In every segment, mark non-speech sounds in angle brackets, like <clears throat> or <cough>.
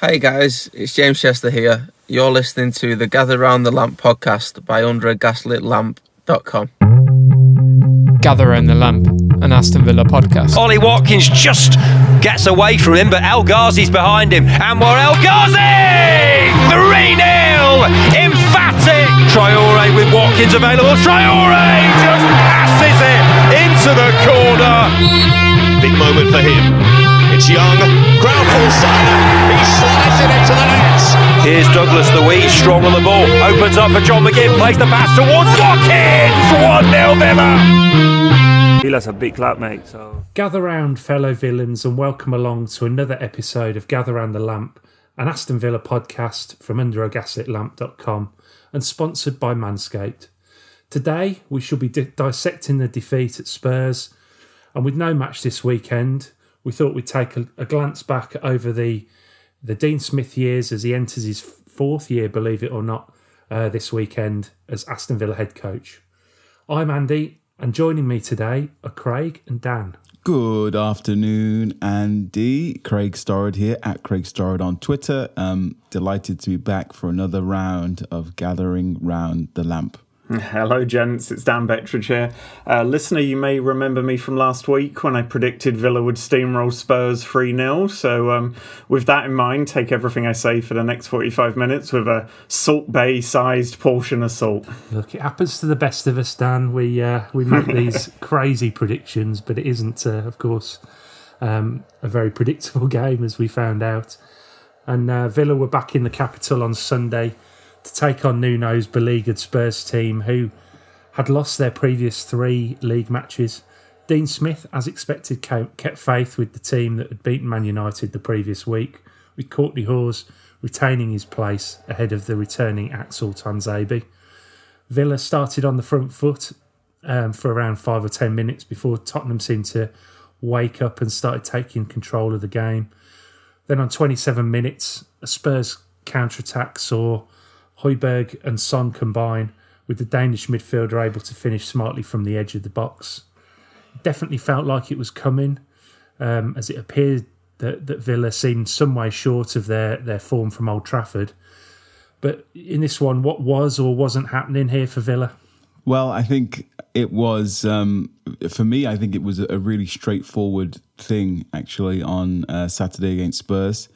Hey guys, it's James Chester here. You're listening to the Gather Round the Lamp podcast by UnderAGaslitLamp.com. Gather Round the Lamp, an Aston Villa podcast. Ollie Watkins just gets away from him, but El Ghazi's behind him. Anwar El Ghazi! 3 0! Emphatic! Traore with Watkins available. Traore just passes it into the corner. Big moment for him. It's Young. Ground ball side. He slides it into the net. Here's Douglas Luiz, strong on the ball. Opens up for John McGinn, plays the pass towards Watkins! 1 0 Villa. Villa's a big club, mate. So Gather round, fellow villains, and welcome along to another episode of Gather Round the Lamp, an Aston Villa podcast from underagaslitlamp.com and sponsored by Manscaped. Today, we shall be di- dissecting the defeat at Spurs, and with no match this weekend, we thought we'd take a, a glance back over the the Dean Smith years as he enters his fourth year, believe it or not, uh, this weekend as Aston Villa head coach. I'm Andy, and joining me today are Craig and Dan. Good afternoon, Andy. Craig Storrod here at Craig Storrod on Twitter. Um, delighted to be back for another round of gathering round the lamp. Hello, gents. It's Dan Bettridge here. Uh, listener, you may remember me from last week when I predicted Villa would steamroll Spurs 3 0. So, um, with that in mind, take everything I say for the next 45 minutes with a Salt Bae sized portion of salt. Look, it happens to the best of us, Dan. We uh, we make <laughs> these crazy predictions, but it isn't, uh, of course, um, a very predictable <laughs> game, as we found out. And uh, Villa were back in the capital on Sunday to take on Nuno's beleaguered Spurs team, who had lost their previous three league matches. Dean Smith, as expected, came, kept faith with the team that had beaten Man United the previous week, with Kortney Hause retaining his place ahead of the returning Axel Tuanzebe. Villa started on the front foot um, for around five or ten minutes before Tottenham seemed to wake up and started taking control of the game. Then on 27 minutes, a Spurs counter attack saw Højbjerg and Son combine, with the Danish midfielder able to finish smartly from the edge of the box. Definitely felt like it was coming, um, as it appeared that, that Villa seemed some way short of their, their form from Old Trafford. But in this one, what was or wasn't happening here for Villa? Well, I think it was, um, for me, I think it was a really straightforward thing actually on uh, Saturday against Spurs.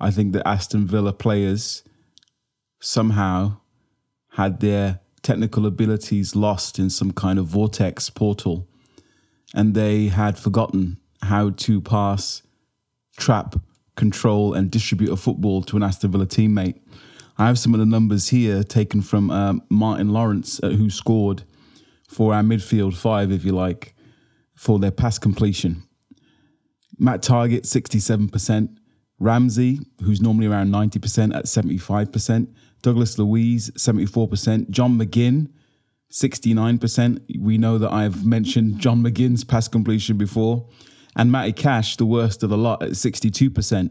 I think that Aston Villa players somehow had their technical abilities lost in some kind of vortex portal and they had forgotten how to pass, trap, control, and distribute a football to an Aston Villa teammate. I have some of the numbers here taken from um, Martin Lawrence, uh, who scored for our midfield five, if you like, for their pass completion. Matt Targett, 67%. Ramsey, who's normally around 90% at 75%. Douglas Luiz, 74%. John McGinn, 69%. We know that I've mentioned John McGinn's pass completion before. And Matty Cash, the worst of the lot, at 62%.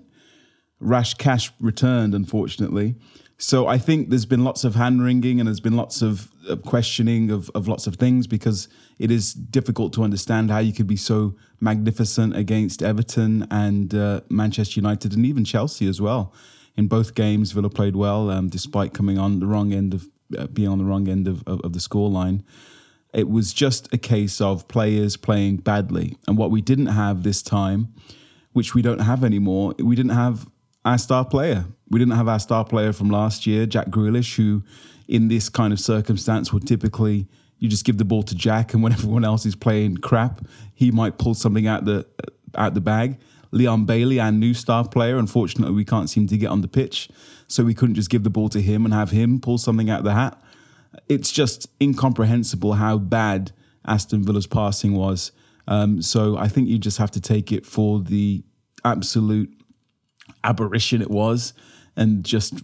Rash Cash returned, unfortunately. So I think there's been lots of hand wringing and there's been lots of questioning of, of lots of things because it is difficult to understand how you could be so magnificent against Everton and uh, Manchester United and even Chelsea as well. In both games, Villa played well um, despite coming on the wrong end of uh, being on the wrong end of, of, of the scoreline. It was just a case of players playing badly. And what we didn't have this time, which we don't have anymore, we didn't have our star player. We didn't have our star player from last year, Jack Grealish, who in this kind of circumstance would typically you just give the ball to Jack, and when <laughs> everyone else is playing crap, he might pull something out the out the bag. Leon Bailey, our new star player, unfortunately, we can't seem to get on the pitch, so we couldn't just give the ball to him and have him pull something out of the hat. It's just incomprehensible how bad Aston Villa's passing was. Um, so I think you just have to take it for the absolute aberration it was and just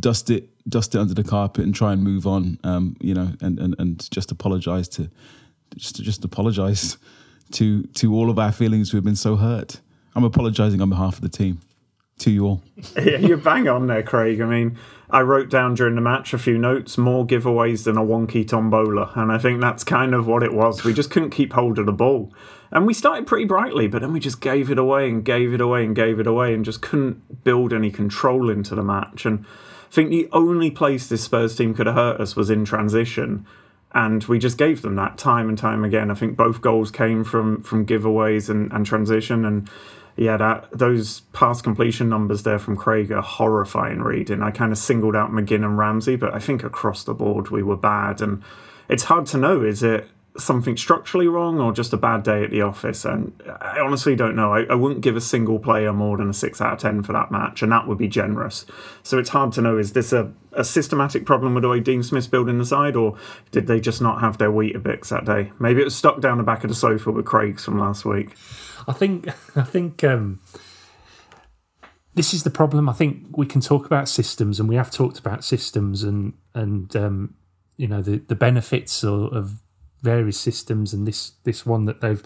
dust it dust it under the carpet and try and move on um, you know and, and and just apologize to just just apologize <laughs> to to all of our feelings who have been so hurt i'm apologizing on behalf of the team to you all. <laughs> yeah, you're bang on there, Craig. I mean, I wrote down during the match a few notes, more giveaways than a wonky tombola, and I think that's kind of what it was. We just couldn't keep hold of the ball. And we started pretty brightly, but then we just gave it away and gave it away and gave it away and just couldn't build any control into the match. And I think the only place this Spurs team could have hurt us was in transition. And we just gave them that time and time again. I think both goals came from from giveaways and, and transition. And yeah, that those pass completion numbers there from Craig are horrifying reading. I kind of singled out McGinn and Ramsey, but I think across the board we were bad. And it's hard to know is it something structurally wrong or just a bad day at the office. And I honestly don't know. I, I, wouldn't give a single player more than a six out of 10 for that match, and that would be generous. So it's hard to know is this a, a systematic problem with the way Dean Smith's building the side, or did they just not have their Weetabix that day? Maybe it was stuck down the back of the sofa with Craig's from last week. I think, I think, um, this is the problem. I think we can talk about systems, and we have talked about systems, and and um, you know the the benefits of, of various systems, and this this one that they've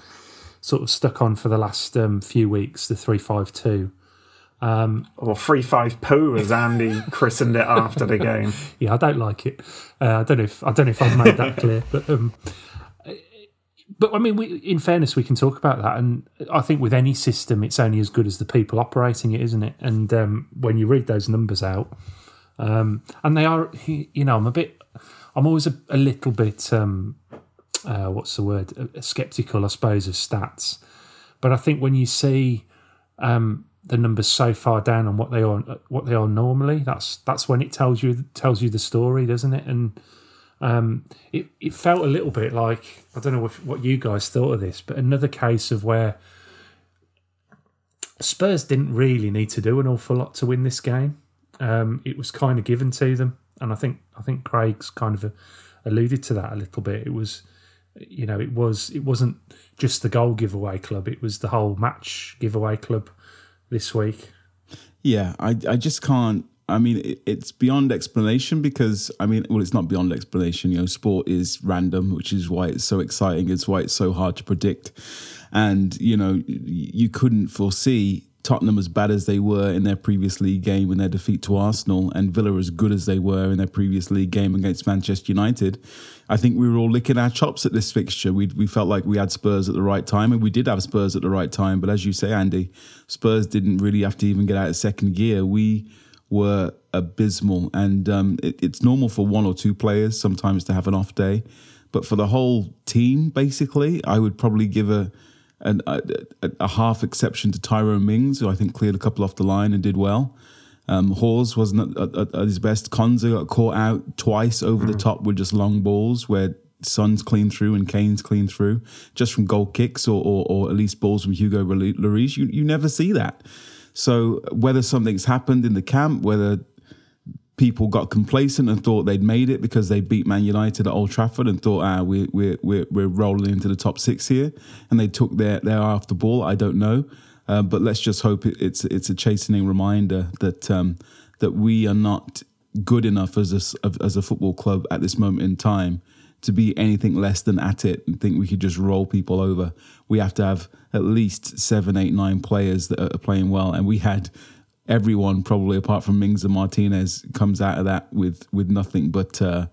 sort of stuck on for the last um, few weeks, the three five two. Um, or three five poo, as Andy christened it after the game. <laughs> Yeah, I don't like it. Uh, I don't know if I don't know if I've made that clear, <laughs> but um, but I mean, we, in fairness, we can talk about that, and I think with any system, it's only as good as the people operating it, isn't it? And um, when you read those numbers out, um, and they are, you know, I'm a bit, I'm always a, a little bit um, uh, what's the word skeptical, I suppose, of stats. But I think when you see um, the numbers so far down on what they are what they are normally, that's that's when it tells you tells you the story, doesn't it? And um, it it felt a little bit like I don't know what, what you guys thought of this, but another case of where Spurs didn't really need to do an awful lot to win this game. Um, it was kind of given to them, and I think I think Craig's kind of alluded to that a little bit. It was you know, it was it wasn't just the goal giveaway club; it was the whole match giveaway club this week. Yeah, I I just can't. I mean, it, it's beyond explanation because I mean, well, it's not beyond explanation. You know, sport is random, which is why it's so exciting. It's why it's so hard to predict, and you know, you couldn't foresee Tottenham as bad as they were in their previous league game in their defeat to Arsenal, and Villa as good as they were in their previous league game against Manchester United. I think we were all licking our chops at this fixture. We we felt like we had Spurs at the right time, and we did have Spurs at the right time. But as you say, Andy, Spurs didn't really have to even get out of second gear. We were abysmal, and um, it, it's normal for one or two players sometimes to have an off day, but for the whole team, basically, I would probably give a a, a, a, half exception to Tyrone Mings, who I think cleared a couple off the line and did well. Um, Hause wasn't at, at, at, his best. Konsa got caught out twice over mm. the top with just long balls where Son's clean through and Kane's clean through just from goal kicks or, or, or at least balls from Hugo Lloris. You, you never see that. So whether something's happened in the camp, whether people got complacent and thought they'd made it because they beat Man United at Old Trafford and thought, ah, we're we're we're, we're rolling into the top six here, and they took their their eye off the ball. I don't know, uh, but let's just hope it, it's it's a chastening reminder that um, that we are not good enough as a as a football club at this moment in time to be anything less than at it and think we could just roll people over. We have to have at least seven, eight, nine players that are playing well, and we had everyone probably apart from Mings and Martinez comes out of that with with nothing but uh,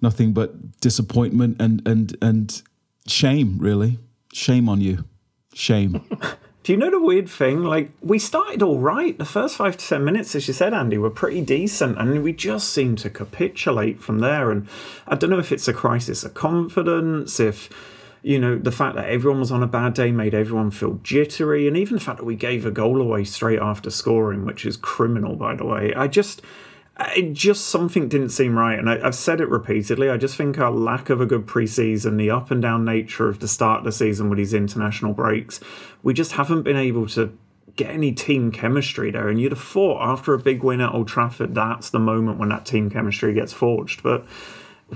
nothing but disappointment and and and shame. Really, shame on you, shame. <laughs> Do you know the weird thing? Like, we started all right. The first five to ten minutes, as you said, Andy, were pretty decent, and we just seemed to capitulate from there. And I don't know if it's a crisis of confidence, if you know, the fact that everyone was on a bad day made everyone feel jittery, and even the fact that we gave a goal away straight after scoring, which is criminal, by the way. I just, it just something didn't seem right, and I, have said it repeatedly. I just think our lack of a good preseason, the up and down nature of the start of the season with these international breaks, we just haven't been able to get any team chemistry there. And you'd have thought after a big win at Old Trafford, that's the moment when that team chemistry gets forged, but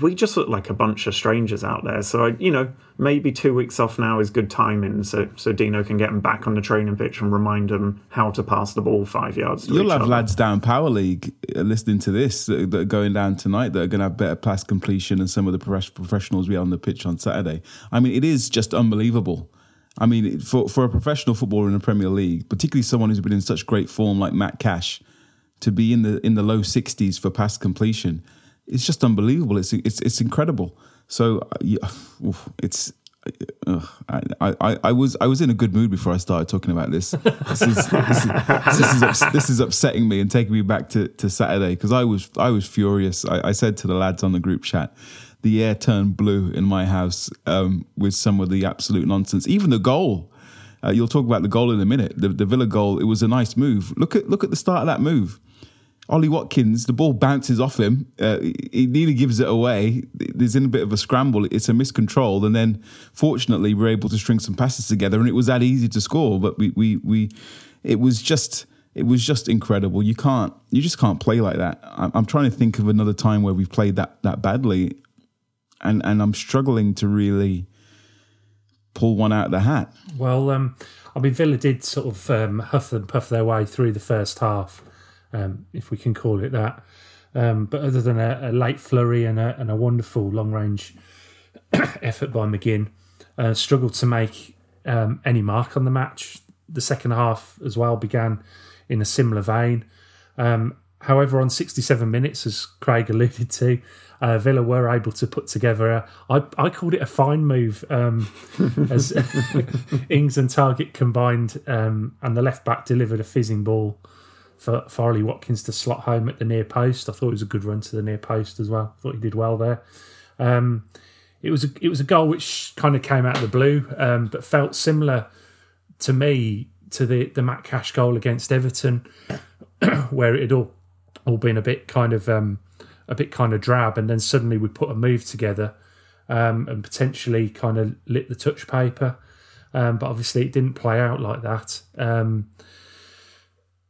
we just look like a bunch of strangers out there. So I, you know, maybe two weeks off now is good timing, so so Dino can get him back on the training pitch and remind him how to pass the ball five yards. You'll have other. lads down Power League uh, listening to this that are going down tonight that are going to have better pass completion than some of the professionals we had on the pitch on Saturday. I mean, it is just unbelievable I mean, for for a professional footballer in the Premier League, particularly someone who's been in such great form like Matt Cash, to be in the in the low 60s for pass completion, it's just unbelievable. It's it's it's incredible. So uh, yeah, it's. I, I, I was I was in a good mood before I started talking about this. This is this is, this is, ups, this is upsetting me and taking me back to, to Saturday because I was I was furious. I, I said to the lads on the group chat, the air turned blue in my house um, with some of the absolute nonsense. Even the goal, uh, you'll talk about the goal in a minute. The, the Villa goal, it was a nice move. Look at look at the start of that move. Ollie Watkins, the ball bounces off him. Uh, he nearly gives it away. There's in a bit of a scramble. It's a miscontrol, and then fortunately we're able to string some passes together, and it was that easy to score. But we we we, it was just it was just incredible. You can't you just can't play like that. I'm, I'm trying to think of another time where we've played that that badly, and and I'm struggling to really pull one out of the hat. Well, um, I mean, Villa did sort of um, huff and puff their way through the first half um, if we can call it that. Um, but other than a, a, late flurry and a, and a wonderful long range <coughs> effort by McGinn, uh, struggled to make um, any mark on the match. The second half as well began in a similar vein. Um, however, on 67 minutes, as Craig alluded to, uh, Villa were able to put together. A, I, I called it a fine move um, <laughs> as <laughs> Ings and Targett combined, um, and the left back delivered a fizzing ball for Farley Watkins to slot home at the near post. I thought it was a good run to the near post as well. I thought he did well there. Um, it was a, it was a goal which kind of came out of the blue, um, but felt similar to me to the the Matt Cash goal against Everton, <clears throat> where it had all all been a bit kind of um, a bit kind of drab, and then suddenly we put a move together um, and potentially kind of lit the touch paper. Um, but obviously, it didn't play out like that.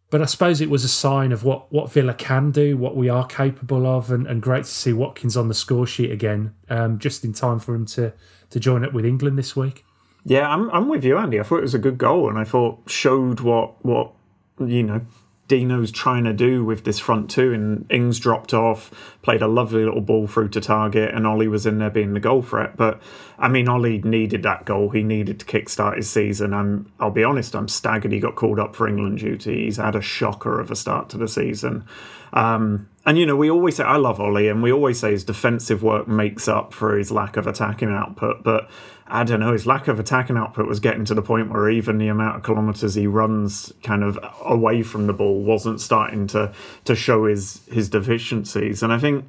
But I suppose it was a sign of what, what Villa can do, what we are capable of, and, and great to see Watkins on the score sheet again, um, just in time for him to, to join up with England this week. Yeah, I'm, I'm with you, Andy. I thought it was a good goal, and I thought showed what what you know Dino's trying to do with this front two. And Ings dropped off, played a lovely little ball through to Targett, and Ollie was in there being the goal threat. But I mean, Ollie needed that goal. He needed to kickstart his season. I'm, I'll be honest, I'm staggered he got called up for England duty. He's had a shocker of a start to the season. Um, and you know, we always say I love Ollie, and we always say his defensive work makes up for his lack of attacking output. But I don't know, his lack of attacking output was getting to the point where even the amount of kilometres he runs kind of away from the ball wasn't starting to to show his his deficiencies. And I think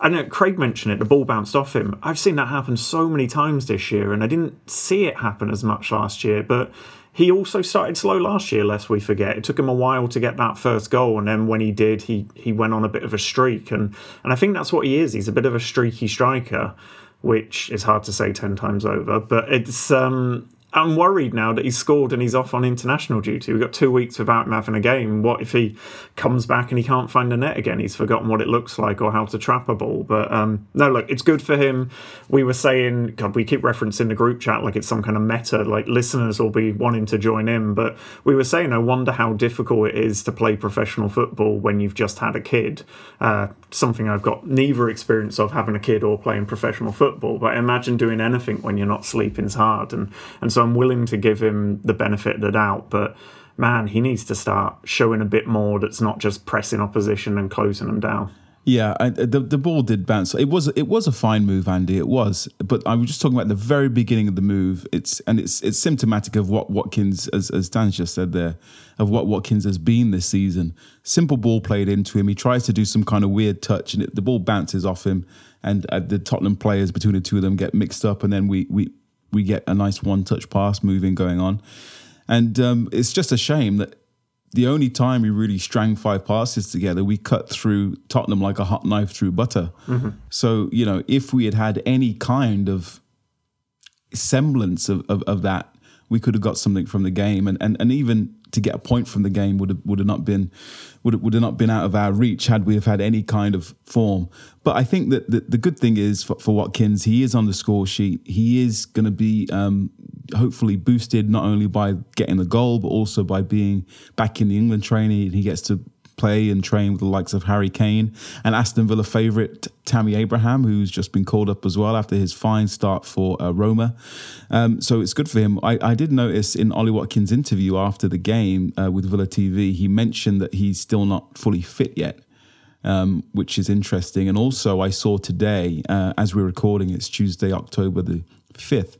I know Craig mentioned it, the ball bounced off him. I've seen that happen so many times this year, and I didn't see it happen as much last year, but he also started slow last year, lest we forget. It took him a while to get that first goal, and then when he did, he he went on a bit of a streak, and and I think that's what he is. He's a bit of a streaky striker which is hard to say 10 times over. But it's um, I'm worried now that he's scored and he's off on international duty. We've got two weeks without him having a game. What if he comes back and he can't find the net again? He's forgotten what it looks like or how to trap a ball. But um, no, look, it's good for him. We were saying, God, we keep referencing the group chat like it's some kind of meta, like listeners will be wanting to join in. But we were saying, I wonder how difficult it is to play professional football when you've just had a kid. Uh, something I've got neither experience of having a kid or playing professional football. But imagine doing anything when you're not sleeping's hard. And, and so I'm willing to give him the benefit of the doubt, but man, he needs to start showing a bit more that's not just pressing opposition and closing them down. Yeah, the the ball did bounce. It was it was a fine move, Andy. It was, but I was just talking about the very beginning of the move. It's and it's it's symptomatic of what Watkins, as as Dan just said there, of what Watkins has been this season. Simple ball played into him. He tries to do some kind of weird touch, and it, the ball bounces off him. And uh, the Tottenham players between the two of them get mixed up, and then we we we get a nice one touch pass moving going on. And um, it's just a shame that the only time we really strang five passes together, we cut through Tottenham like a hot knife through butter. Mm-hmm. So, you know, if we had had any kind of semblance of, of, of that, we could have got something from the game. And, and, and even to get a point from the game would have would have not been would have, would have not been out of our reach had we have had any kind of form. But I think that the, the good thing is for, for, Watkins, he is on the score sheet. He is going to be um, hopefully boosted not only by getting the goal but also by being back in the England training. He gets to play and train with the likes of Harry Kane and Aston Villa favourite Tammy Abraham, who's just been called up as well after his fine start for uh, Roma. Um, so it's good for him. I, I, did notice in Ollie Watkins' interview after the game uh, with Villa TV, he mentioned that he's still not fully fit yet. Um, which is interesting. And also, I saw today, uh, as we're recording, it's Tuesday, October the 5th,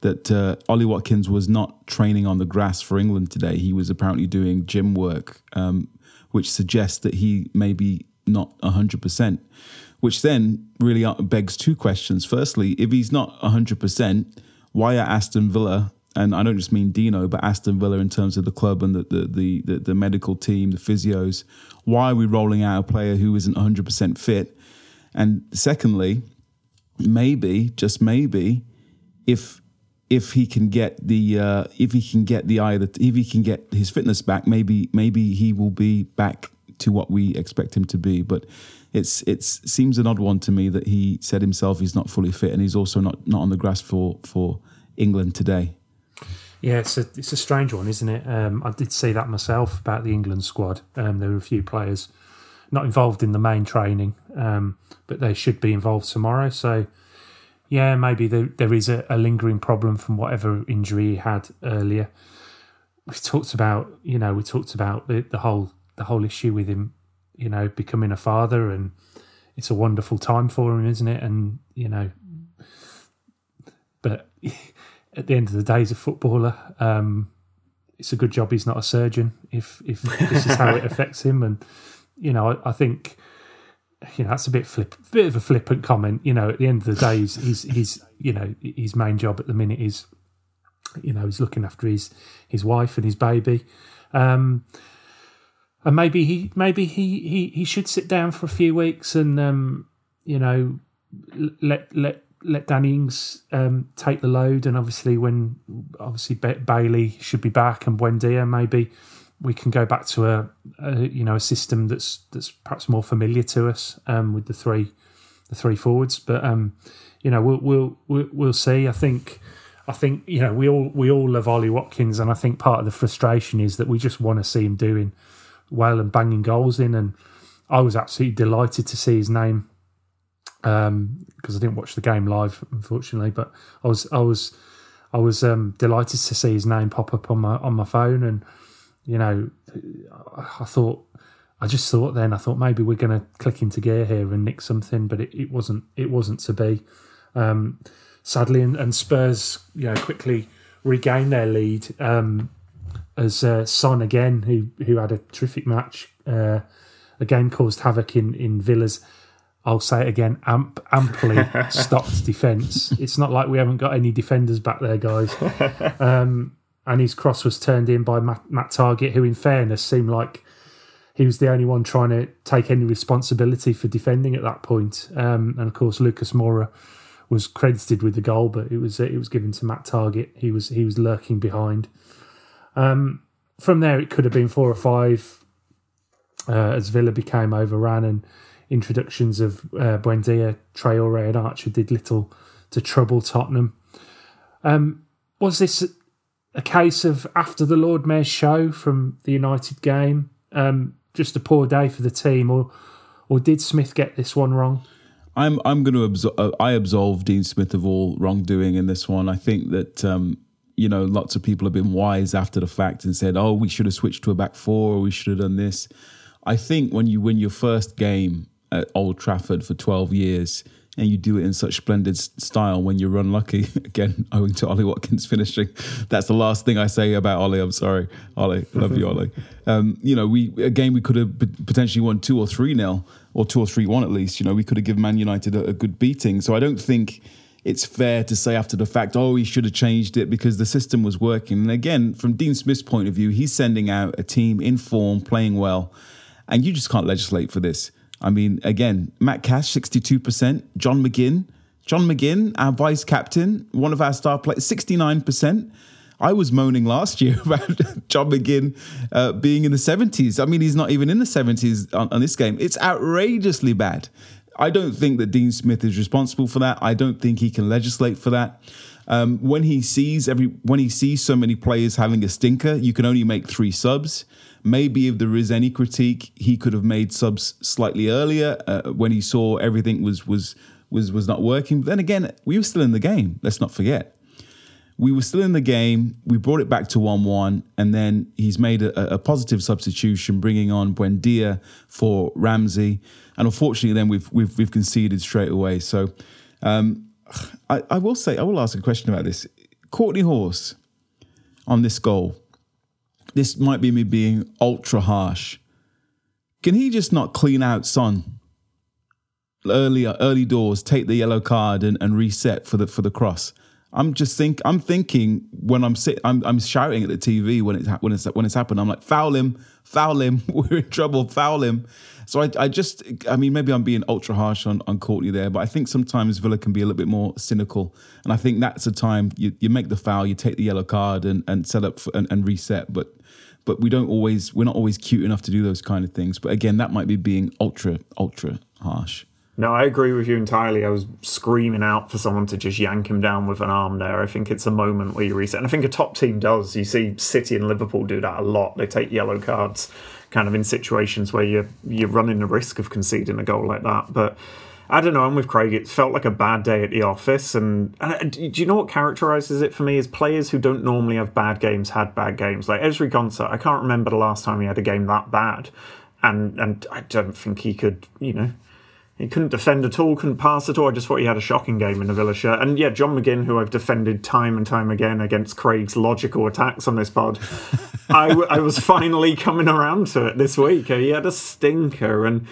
that uh, Ollie Watkins was not training on the grass for England today. He was apparently doing gym work, um, which suggests that he may be not 100%, which then really uh, begs two questions. Firstly, if he's not 100%, why are Aston Villa, and I don't just mean Dino, but Aston Villa in terms of the club and the, the, the, the, the medical team, the physios, why are we rolling out a player who isn't 100% fit? And secondly, maybe, just maybe, if if he can get the uh, if he can get the eye that if he can get his fitness back, maybe maybe he will be back to what we expect him to be. But it's it's seems an odd one to me that he said himself he's not fully fit and he's also not not on the grass for for England today. Yeah, it's a it's a strange one, isn't it? Um, I did see that myself about the England squad. Um, there were a few players not involved in the main training, um, but they should be involved tomorrow. So yeah, maybe there, there is a, a lingering problem from whatever injury he had earlier. We talked about, you know, we talked about the, the whole the whole issue with him, you know, becoming a father, and it's a wonderful time for him, isn't it? And you know, but <laughs> at the end of the day, he's a footballer. Um, it's a good job he's not a surgeon. If if this is how it <laughs> affects him, and you know, I, I think you know that's a bit flip, bit of a flippant comment. You know, at the end of the day, he's, he's, he's you know his main job at the minute is you know he's looking after his his wife and his baby, um, and maybe he maybe he, he he should sit down for a few weeks and um, you know let let let Danny Ings um, take the load, and obviously when obviously Bailey should be back and Buendia maybe we can go back to a, a, you know a system that's that's perhaps more familiar to us um, with the three the three forwards. But um, you know we'll, we'll we'll see. I think I think you know we all we all love Ollie Watkins, and I think part of the frustration is that we just want to see him doing well and banging goals in. And I was absolutely delighted to see his name because um, I didn't watch the game live, unfortunately. But I was I was I was um, delighted to see his name pop up on my on my phone and you know, I thought, I just thought then, I thought maybe we're going to click into gear here and nick something, but it, it wasn't. It wasn't to be. Um, sadly, and, and, Spurs, you know, quickly regain their lead um, as uh, Son again, who who had a terrific match, uh, again caused havoc in in Villa's. I'll say it again, amp, amply <laughs> stopped defence. It's not like we haven't got any defenders back there, guys. <laughs> Um, and his cross was turned in by Matt, Matt Targett, who, in fairness, seemed like he was the only one trying to take any responsibility for defending at that point. Um, and of course, Lucas Moura was credited with the goal, but it was it was given to Matt Targett. He was he was lurking behind. Um, from there, it could have been four or five uh, as Villa became overrun and introductions of uh, Buendia, Traore, and Archer did little to trouble Tottenham. Um, was this a case of after the Lord Mayor's show from the United game, um, just a poor day for the team, or or did Smith get this one wrong? I'm I'm going to absol- uh, I absolve Dean Smith of all wrongdoing in this one. I think that um, you know lots of people have been wise after the fact and said, "Oh, we should have switched to a back four, or we should have done this." I think when you win your first game at Old Trafford for 12 years, and you do it in such splendid style when you're unlucky. <laughs> Again, owing to Ollie Watkins <laughs> finishing. That's the last thing I say about Ollie. I'm sorry, Ollie. Love you, Ollie. <laughs> Um, you know, we again we could have potentially won two or three nil or two or three one at least. You know, we could have given Man United a, a good beating. So I don't think it's fair to say after the fact, oh, he should have changed it because the system was working. And again, from Dean Smith's point of view, he's sending out a team in form, playing well, and you just can't legislate for this. I mean, again, Matt Cash, 62%. John McGinn, John McGinn, our vice captain, one of our star players, 69%. I was moaning last year <laughs> about John McGinn uh, being in the 70s. I mean, he's not even in the 70s on, on this game. It's outrageously bad. I don't think that Dean Smith is responsible for that. I don't think he can legislate for that. Um, when he sees every when he sees so many players having a stinker, you can only make three subs. Maybe if there is any critique, he could have made subs slightly earlier uh, when he saw everything was was was was not working. But then again, we were still in the game. Let's not forget we were still in the game. We brought it back to 1 1, and then he's made a, a, positive substitution, bringing on Buendia for Ramsey. And unfortunately, then we've, we've, we've conceded straight away. So um, I, I will say, I will ask a question about this. Kortney Hause on this goal. This might be me being ultra harsh. Can he just not clean out Son early early doors, take the yellow card and, and reset for the for the cross? I'm just think I'm thinking when I'm sit I'm I'm shouting at the TV when it's when it's when it's happened. I'm like foul him, foul him. <laughs> We're in trouble, foul him. So I I just I mean maybe I'm being ultra harsh on on Kortney there, but I think sometimes Villa can be a little bit more cynical, and I think that's a time you you make the foul, you take the yellow card and and set up for, and, and reset, but. But we don't always, we're not always cute enough to do those kind of things. But again, that might be being ultra, ultra harsh. No, I agree with you entirely. I was screaming out for someone to just yank him down with an arm there. I think it's a moment where you reset. And I think a top team does. You see City and Liverpool do that a lot. They take yellow cards kind of in situations where you're, you're running the risk of conceding a goal like that. But I don't know. I'm with Craig. It felt like a bad day at the office. And, and do you know what characterizes it for me? Is players who don't normally have bad games had bad games. Like Ezri Konsa, I can't remember the last time he had a game that bad. And, and I don't think he could, you know he couldn't defend at all, couldn't pass at all. I just thought he had a shocking game in the Villa shirt. And yeah, John McGinn, who I've defended time and time again against Craig's logical attacks on this pod, <laughs> I, w- I was finally coming around to it this week. He had a stinker. And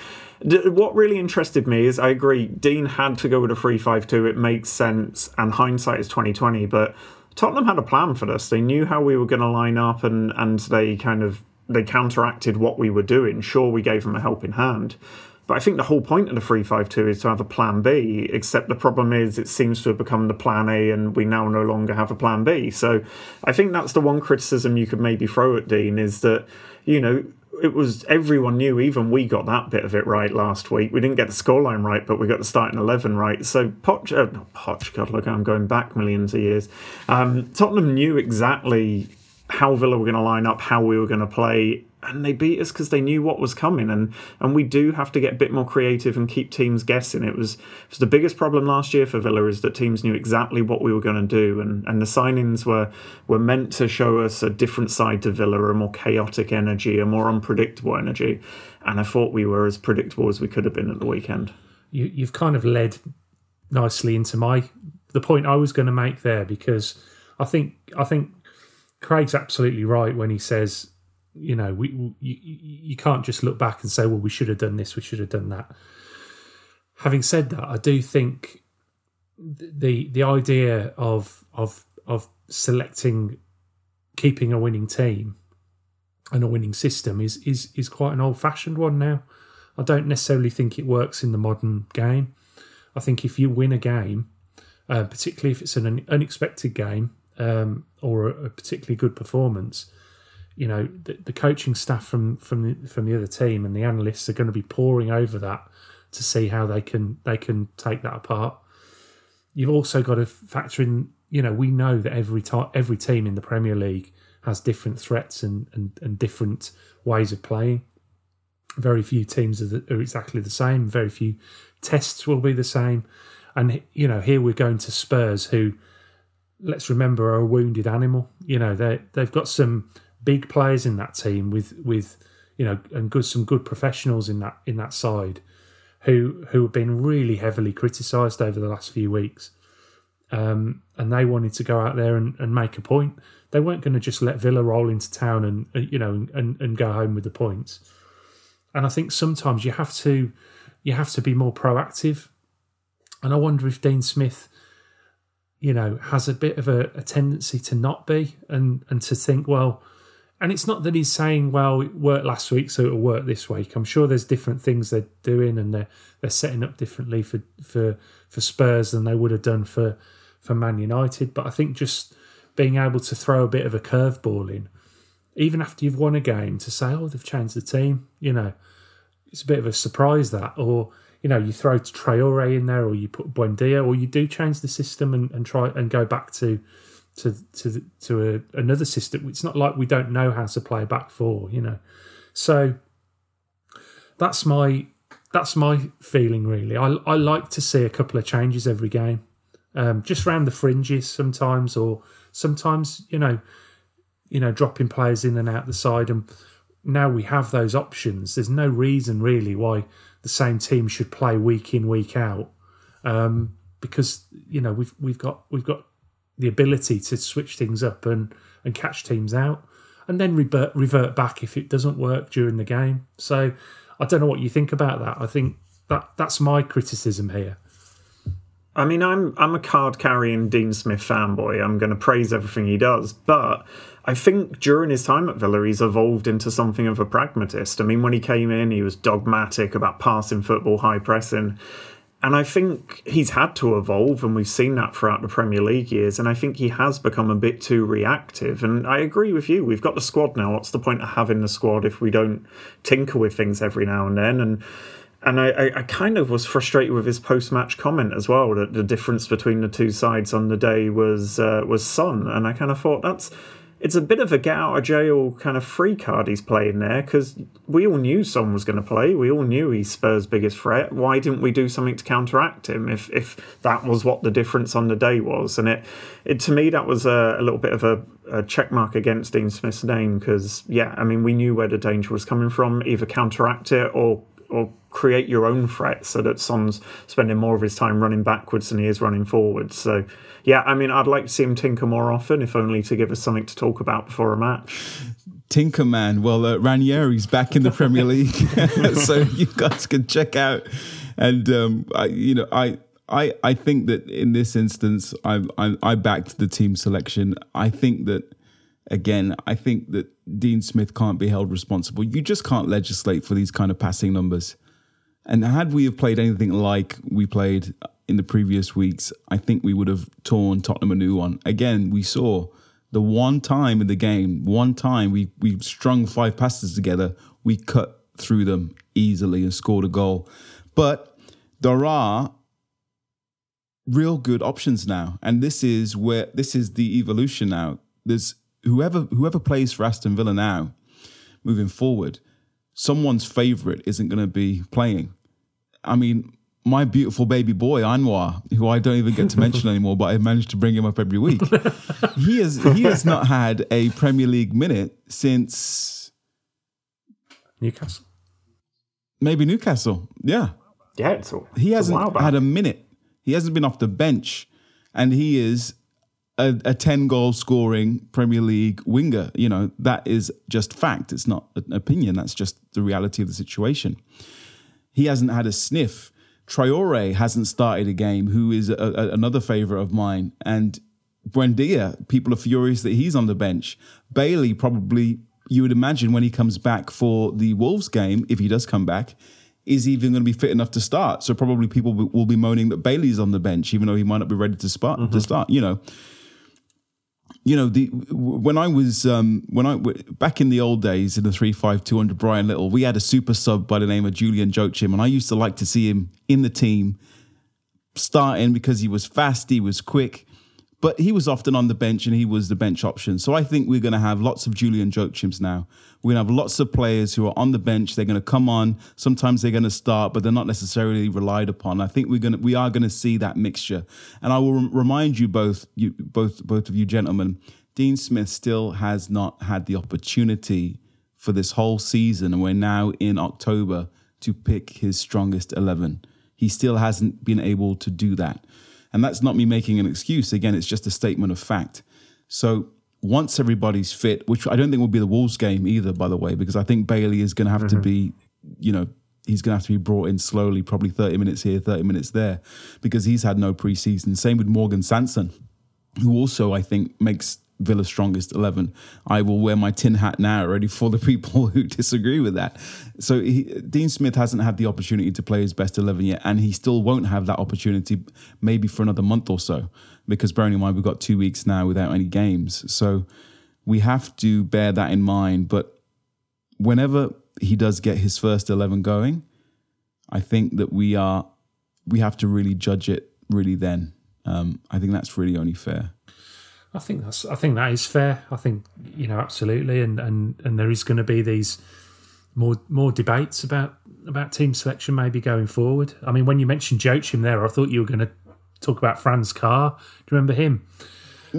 d- what really interested me is I agree, Dean had to go with a 3 5 2. It makes sense. And hindsight is 2020. But Tottenham had a plan for this. They knew how we were going to line up and, and they kind of they counteracted what we were doing. Sure, we gave them a helping hand. But I think the whole point of the 352 is to have a plan B, except the problem is it seems to have become the plan A and we now no longer have a plan B. So I think that's the one criticism you could maybe throw at Dean is that, you know, it was everyone knew, even we got that bit of it right last week. We didn't get the scoreline right, but we got the starting 11 right. So Poch, uh, not Poch, God, look, I'm going back millions of years. Um, Tottenham knew exactly how Villa were going to line up, how we were going to play, and they beat us because they knew what was coming. And and we do have to get a bit more creative and keep teams guessing. It was, it was the biggest problem last year for Villa is that teams knew exactly what we were going to do, and and the signings were were meant to show us a different side to Villa, a more chaotic energy, a more unpredictable energy. And I thought we were as predictable as we could have been at the weekend. You, you've kind of led nicely into my the point I was going to make there because I think I think Craig's absolutely right when he says you know, we you, you can't just look back and say, well, we should have done this, we should have done that. Having said that, I do think the the idea of of of selecting, keeping a winning team and a winning system is is is quite an old fashioned one now. I don't necessarily think it works in the modern game. I think if you win a game, uh, particularly if it's an unexpected game um, or a particularly good performance, you know the, the coaching staff from from the, from the other team and the analysts are going to be pouring over that to see how they can they can take that apart. You've also got to factor in, you know, we know that every time every team in the Premier League has different threats and and, and different ways of playing. Very few teams are, the, are exactly the same. Very few tests will be the same. And you know, here we're going to Spurs, who, let's remember, are a wounded animal. You know, they they've got some big players in that team with with you know and good some good professionals in that in that side who who have been really heavily criticised over the last few weeks. Um, and they wanted to go out there and, and make a point. They weren't going to just let Villa roll into town and you know and, and go home with the points. And I think sometimes you have to you have to be more proactive. And I wonder if Dean Smith, you know, has a bit of a, a tendency to not be and and to think, well, and it's not that he's saying, well, it worked last week, so it'll work this week. I'm sure there's different things they're doing and they're they're setting up differently for for for Spurs than they would have done for for Man United. But I think just being able to throw a bit of a curveball in, even after you've won a game, to say, oh, they've changed the team, you know, it's a bit of a surprise that. Or you know, you throw Traore in there, or you put Buendia, or you do change the system and, and try and go back to to to to a, another system. It's not like we don't know how to play back four, you know. So that's my that's my feeling really. I I like to see a couple of changes every game, um, just round the fringes sometimes, or sometimes you know, you know, dropping players in and out the side. And now we have those options. There's no reason really why the same team should play week in week out, um, because you know we've we've got we've got the ability to switch things up and and catch teams out, and then revert revert back if it doesn't work during the game. So I don't know what you think about that. I think that that's my criticism here. I mean, I'm I'm a card carrying Dean Smith fanboy. I'm going to praise everything he does, but I think during his time at Villa, he's evolved into something of a pragmatist. I mean, when he came in, he was dogmatic about passing football, high pressing. And I think he's had to evolve, and we've seen that throughout the Premier League years. And I think he has become a bit too reactive. And I agree with you. We've got the squad now. What's the point of having the squad if we don't tinker with things every now and then? And and I, I kind of was frustrated with his post-match comment as well that the difference between the two sides on the day was uh, was Son, and I kind of thought that's it's a bit of a get out of jail kind of free card he's playing there because we all knew Son was going to play. We all knew he's Spurs' biggest threat. Why didn't we do something to counteract him if if that was what the difference on the day was? And it, it to me that was a, a little bit of a, a check mark against Dean Smith's name because yeah, I mean we knew where the danger was coming from. Either counteract it or or create your own threat so that Son's spending more of his time running backwards than he is running forwards. So, yeah, I mean, I'd like to see him tinker more often, if only to give us something to talk about before a match. Tinker Man. Well, uh, Ranieri's back in the Premier <laughs> League, <laughs> so you guys can check out. And um, I, you know, I. I, I think that in this instance, I, I I backed the team selection. I think that again, I think that Dean Smith can't be held responsible. You just can't legislate for these kind of passing numbers. And had we have played anything like we played in the previous weeks, I think we would have torn Tottenham a new one. Again, we saw the one time in the game, one time we we strung five passes together, we cut through them easily and scored a goal. But there are real good options now, and this is where this is the evolution now. There's whoever whoever plays for Aston Villa now, moving forward, someone's favourite isn't going to be playing. I mean, my beautiful baby boy Anwar, who I don't even get to mention <laughs> anymore, but I managed to bring him up every week. <laughs> he has he has not had a Premier League minute since Newcastle. Maybe Newcastle. Yeah. Yeah, it's all, he hasn't a had a minute. He hasn't been off the bench, and he is a, a 10 goal scoring Premier League winger. You know, that is just fact. It's not an opinion. That's just the reality of the situation. He hasn't had a sniff. Traore hasn't started a game, who is a, a, another favourite of mine. And Buendia, people are furious that he's on the bench. Bailey, probably, you would imagine when he comes back for the Wolves game, if he does come back, is even going to be fit enough to start. So probably people will be moaning that Bailey's on the bench, even though he might not be ready to start. Mm-hmm. To start, you know you know, the when I was um, when I back in the old days in the three five two under Brian Little, we had a super sub by the name of Julian Joachim, and I used to like to see him in the team starting because he was fast, he was quick, but he was often on the bench and he was the bench option. So I think we're going to have lots of Julian Joachims now. We're going to have lots of players who are on the bench. They're going to come on. Sometimes they're going to start, but they're not necessarily relied upon. I think we're going to we are going to see that mixture. And I will remind you both you both both of you gentlemen, Dean Smith still has not had the opportunity for this whole season, and we're now in October to pick his strongest eleven. He still hasn't been able to do that. And that's not me making an excuse. Again, it's just a statement of fact. So once everybody's fit, which I don't think will be the Wolves game either, by the way, because I think Bailey is going to have mm-hmm. to be, you know, he's going to have to be brought in slowly, probably 30 minutes here, 30 minutes there, because he's had no preseason. Same with Morgan Sanson, who also, I think, makes Villa's strongest 11. I will wear my tin hat now, ready for the people <laughs> who disagree with that. So he, Dean Smith hasn't had the opportunity to play his best 11 yet, and he still won't have that opportunity maybe for another month or so, because bearing in mind we've got two weeks now without any games. So we have to bear that in mind. But whenever he does get his first 11 going, I think that we are we have to really judge it really then. Um, I think that's really only fair. I think that's. I think that is fair. I think you know absolutely, and and and there is going to be these more more debates about about team selection maybe going forward. I mean, when you mentioned Joachim there, I thought you were going to talk about Franz Carr. Do you remember him? <laughs>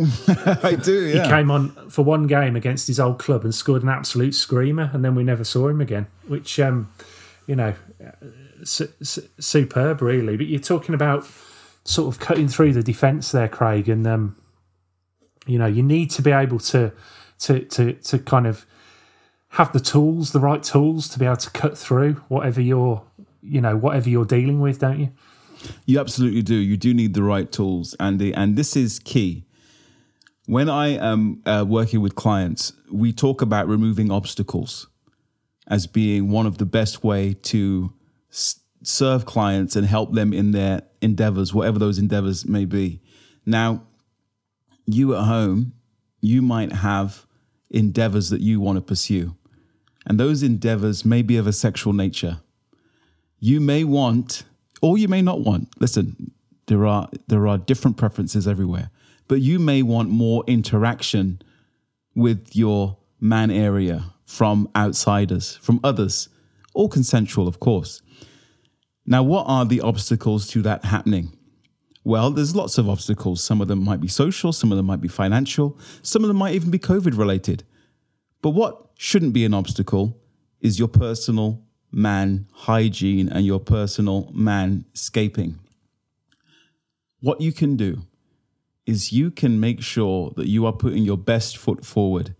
I do. Yeah. He came on for one game against his old club and scored an absolute screamer, and then we never saw him again. Which, um, you know, su- su- superb, really. But you're talking about sort of cutting through the defence there, Craig, and um, you know, you need to be able to to to to kind of have the tools, the right tools, to be able to cut through whatever you're, you know, whatever you're dealing with, don't you? You absolutely do. You do need the right tools, Andy, and this is key. When I am uh, working with clients, we talk about removing obstacles as being one of the best way to s- serve clients and help them in their endeavors, whatever those endeavors may be. Now, you at home, you might have endeavors that you want to pursue, and those endeavors may be of a sexual nature. You may want, or you may not want. Listen, there are there are different preferences everywhere, but you may want more interaction with your man area from outsiders, from others, all consensual, of course. Now, what are the obstacles to that happening? Well, there's lots of obstacles. Some of them might be social, some of them might be financial, some of them might even be COVID related. But what shouldn't be an obstacle is your personal man hygiene and your personal manscaping. What you can do is you can make sure that you are putting your best foot forward,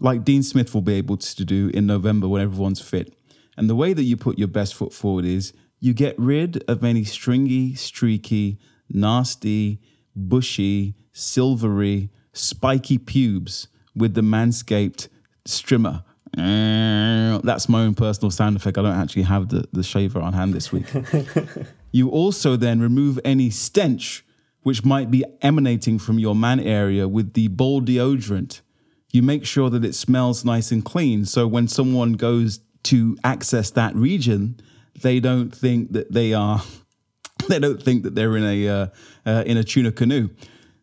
like Dean Smith will be able to do in November when everyone's fit. And the way that you put your best foot forward is you get rid of any stringy, streaky, nasty, bushy, silvery, spiky pubes with the manscaped strimmer. Eh, that's my own personal sound effect. I don't actually have the, the shaver on hand this week. <laughs> you also then remove any stench which might be emanating from your man area with the ball deodorant. You make sure that it smells nice and clean. So when someone goes to access that region, they don't think that they are <laughs> they don't think that they're in a uh, uh, in a tuna canoe.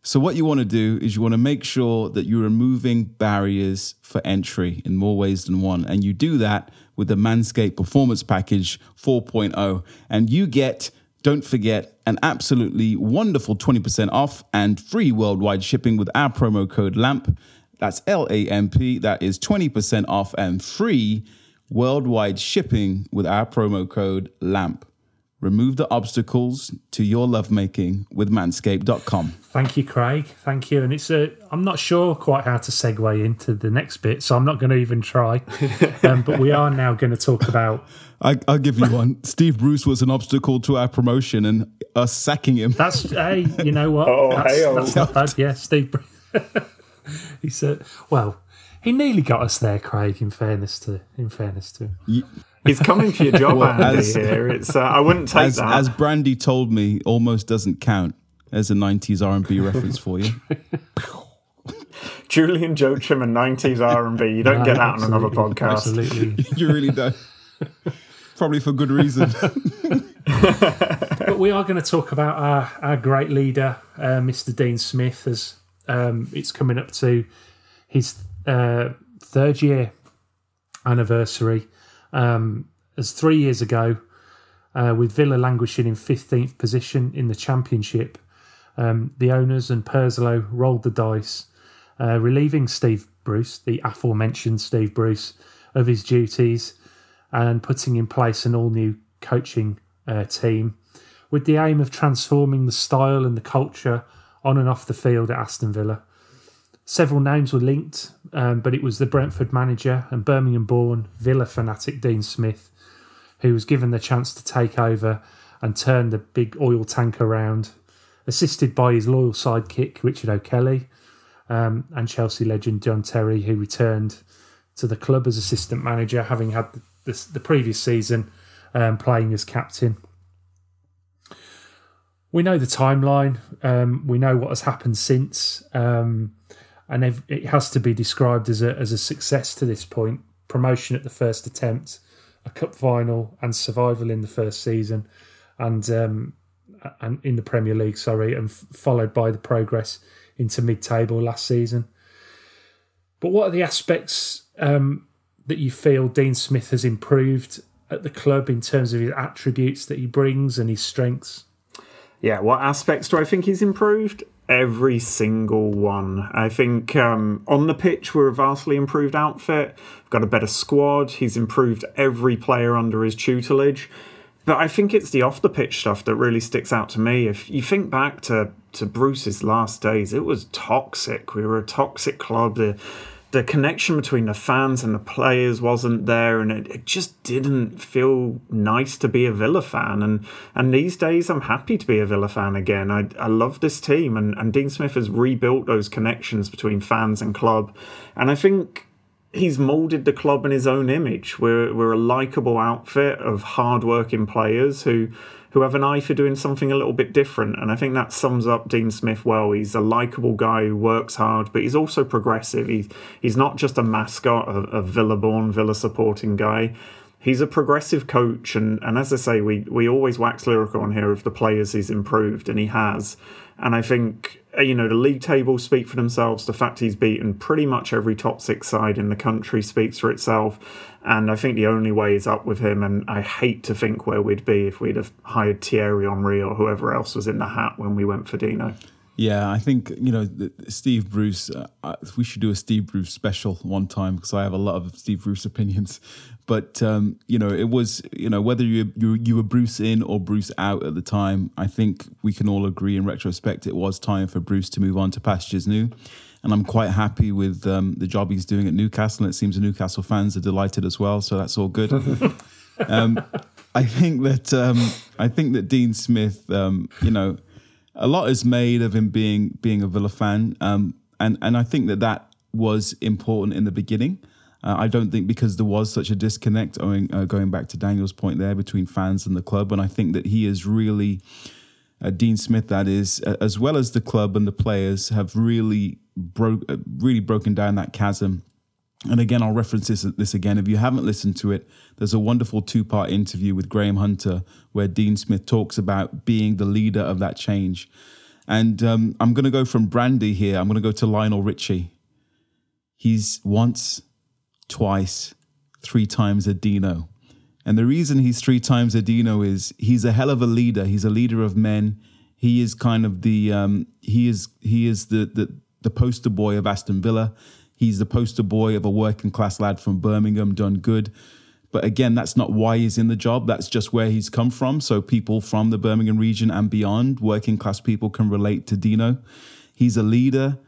So what you want to do is you want to make sure that you're removing barriers for entry in more ways than one, and you do that with the Manscaped Performance Package 4.0, and you get. Don't forget an absolutely wonderful 20% off and free worldwide shipping with our promo code LAMP. That's L A M P. That is 20% off and free worldwide shipping with our promo code LAMP. Remove the obstacles to your lovemaking with manscaped.com. Thank you, Craig. Thank you. And it's a, I'm not sure quite how to segue into the next bit, so I'm not going to even try. <laughs> Um, but we are now going to talk about. I, I'll give you one. Steve Bruce was an obstacle to our promotion and us sacking him. That's, hey, you know what? <laughs> Oh, that's, hey-o. that's not bad. Yeah, Steve. Bru- <laughs> he said, well, he nearly got us there, Craig. In fairness to, in fairness to him. He's coming for your job, Well, Andy. as- here, it's uh, I wouldn't take As, that. as Brandy told me, almost doesn't count. There's a 90s R&B <laughs> reference for you. <laughs> Julian Joachim and '90s R&B. You don't No, get that on another podcast. Absolutely. <laughs> you really don't. Probably for good reason. but we are going to talk about our, our great leader, uh, Mr. Dean Smith, as um, it's coming up to his uh, third year anniversary. Um, as three years ago, uh, with Villa languishing in 15th position in the Championship, um, the owners and Purslow rolled the dice, uh, relieving Steve Bruce, the aforementioned Steve Bruce, of his duties and putting in place an all new coaching uh, team with the aim of transforming the style and the culture on and off the field at Aston Villa. Several names were linked, um, but it was the Brentford manager and Birmingham born Villa fanatic Dean Smith who was given the chance to take over and turn the big oil tank around, assisted by his loyal sidekick Richard O'Kelly um, and Chelsea legend John Terry, who returned to the club as assistant manager, having had the, the previous season um, playing as captain. We know the timeline. Um, we know what has happened since, um, and it has to be described as a as a success to this point. Promotion at the first attempt, a cup final and survival in the first season, and um, and in the Premier League, sorry, and f- followed by the progress into mid-table last season. But what are the aspects um, that you feel Dean Smith has improved at the club in terms of his attributes that he brings and his strengths? Yeah, what aspects do I think he's improved? Every single one. I think um, on the pitch, we're a vastly improved outfit. We've got a better squad. He's improved every player under his tutelage. But I think it's the off the pitch stuff that really sticks out to me. If you think back to, to Bruce's last days, it was toxic. We were a toxic club. The, the connection between the fans and the players wasn't there, and it, it just didn't feel nice to be a Villa fan. And and these days, I'm happy to be a Villa fan again. I, I love this team, and, and Dean Smith has rebuilt those connections between fans and club. And I think he's molded the club in his own image. We're we're a likable outfit of hardworking players who who have an eye for doing something a little bit different. And I think that sums up Dean Smith well. He's a likable guy who works hard, but he's also progressive. He's he's not just a mascot, a, a Villa born, Villa supporting guy. He's a progressive coach, and, and as I say, we, we always wax lyrical on here of the players he's improved, and he has. And I think, you know, the league tables speak for themselves. The fact he's beaten pretty much every top six side in the country speaks for itself. And I think the only way is up with him. And I hate to think where we'd be if we'd have hired Thierry Henry or whoever else was in the hat when we went for Dino. Yeah, I think you know Steve Bruce. Uh, we should do a Steve Bruce special one time because I have a lot of Steve Bruce opinions. But um, you know, it was you know whether you, you you were Bruce in or Bruce out at the time. I think we can all agree in retrospect it was time for Bruce to move on to pastures new and I'm quite happy with um, the job he's doing at Newcastle. And it seems the Newcastle fans are delighted as well, so that's all good. <laughs> um, I think that um, I think that Dean Smith, um, you know, a lot is made of him being being a Villa fan, um, and and I think that that was important in the beginning. Uh, I don't think because there was such a disconnect, owing, uh, going back to Daniel's point there, between fans and the club, and I think that he is really uh, Dean Smith, that is, as well as the club and the players, have really broke, uh, really broken down that chasm. And again, I'll reference this, this again. If you haven't listened to it, there's a wonderful two part interview with Graham Hunter where Dean Smith talks about being the leader of that change. And um, I'm going to go from Brandy here. I'm going to go to Lionel Richie. He's once, twice, three times a Dino. And the reason he's three times a Dino is he's a hell of a leader. He's a leader of men. He is kind of the um, he is he is the, the the poster boy of Aston Villa. He's the poster boy of a working class lad from Birmingham, done good. But again, that's not why he's in the job. That's just where he's come from. So people from the Birmingham region and beyond, working class people, can relate to Dino. He's a leader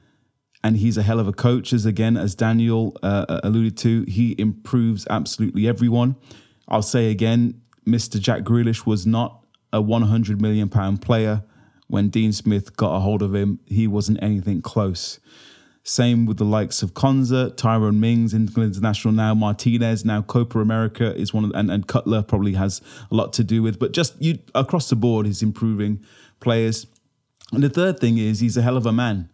and he's a hell of a coach. As again, as Daniel uh, alluded to, he improves absolutely everyone. I'll say again, Mr. Jack Grealish was not a 100 million pound player. When Dean Smith got a hold of him, he wasn't anything close. Same with the likes of Konsa, Tyrone Mings, England international now, Martinez, now Copa America is one of, and, and Cutler probably has a lot to do with. But just you across the board, he's improving players. And the third thing is he's a hell of a man.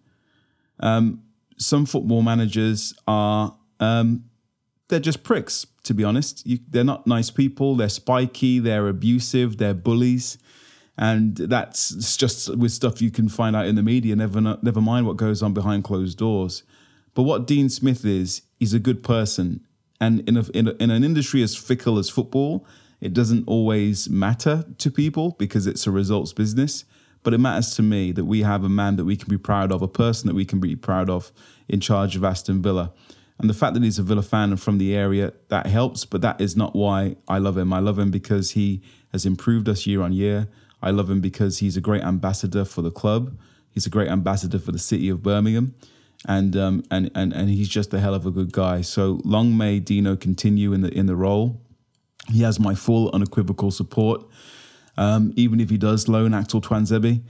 Um, some football managers are um, they're just pricks to be honest. You, they're not nice people. They're spiky. They're abusive. They're bullies, and that's just with stuff you can find out in the media. Never, never mind what goes on behind closed doors. But what Dean Smith is, he's a good person, and in a, in, a, in an industry as fickle as football, it doesn't always matter to people because it's a results business. But it matters to me that we have a man that we can be proud of, a person that we can be proud of in charge of Aston Villa. And the fact that he's a Villa fan and from the area, that helps, but that is not why I love him. I love him because he has improved us year on year. I love him because he's a great ambassador for the club. He's a great ambassador for the city of Birmingham. And um, and and and he's just a hell of a good guy. So long may Dino continue in the in the role. He has my full unequivocal support. Um, even if he does loan Axel Tuanzebe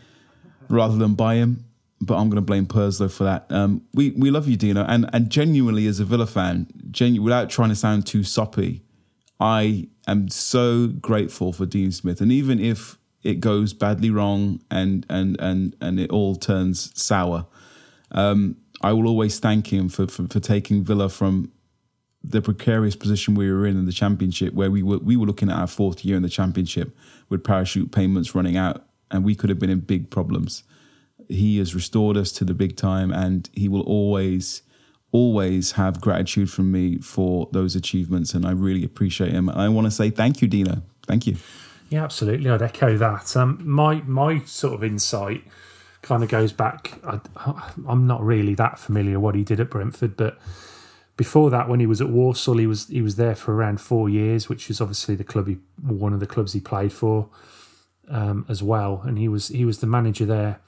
rather than buy him, but I'm going to blame Purslow for that. Um, we we love you, Dino, and and genuinely as a Villa fan, genu- without trying to sound too soppy, I am so grateful for Dean Smith, and even if it goes badly wrong and and and and it all turns sour, um, I will always thank him for, for for taking Villa from the precarious position we were in in the championship, where we were we were looking at our fourth year in the championship with parachute payments running out, and we could have been in big problems. He has restored us to the big time, and he will always, always have gratitude from me for those achievements, and I really appreciate him. I want to say thank you, Dino. Thank you. Yeah, absolutely. I'd echo that. Um, my my sort of insight kind of goes back. I, I'm not really that familiar what he did at Brentford, but before that, when he was at Walsall, he was he was there for around four years, which is obviously the club he one of the clubs he played for um, as well, and he was he was the manager there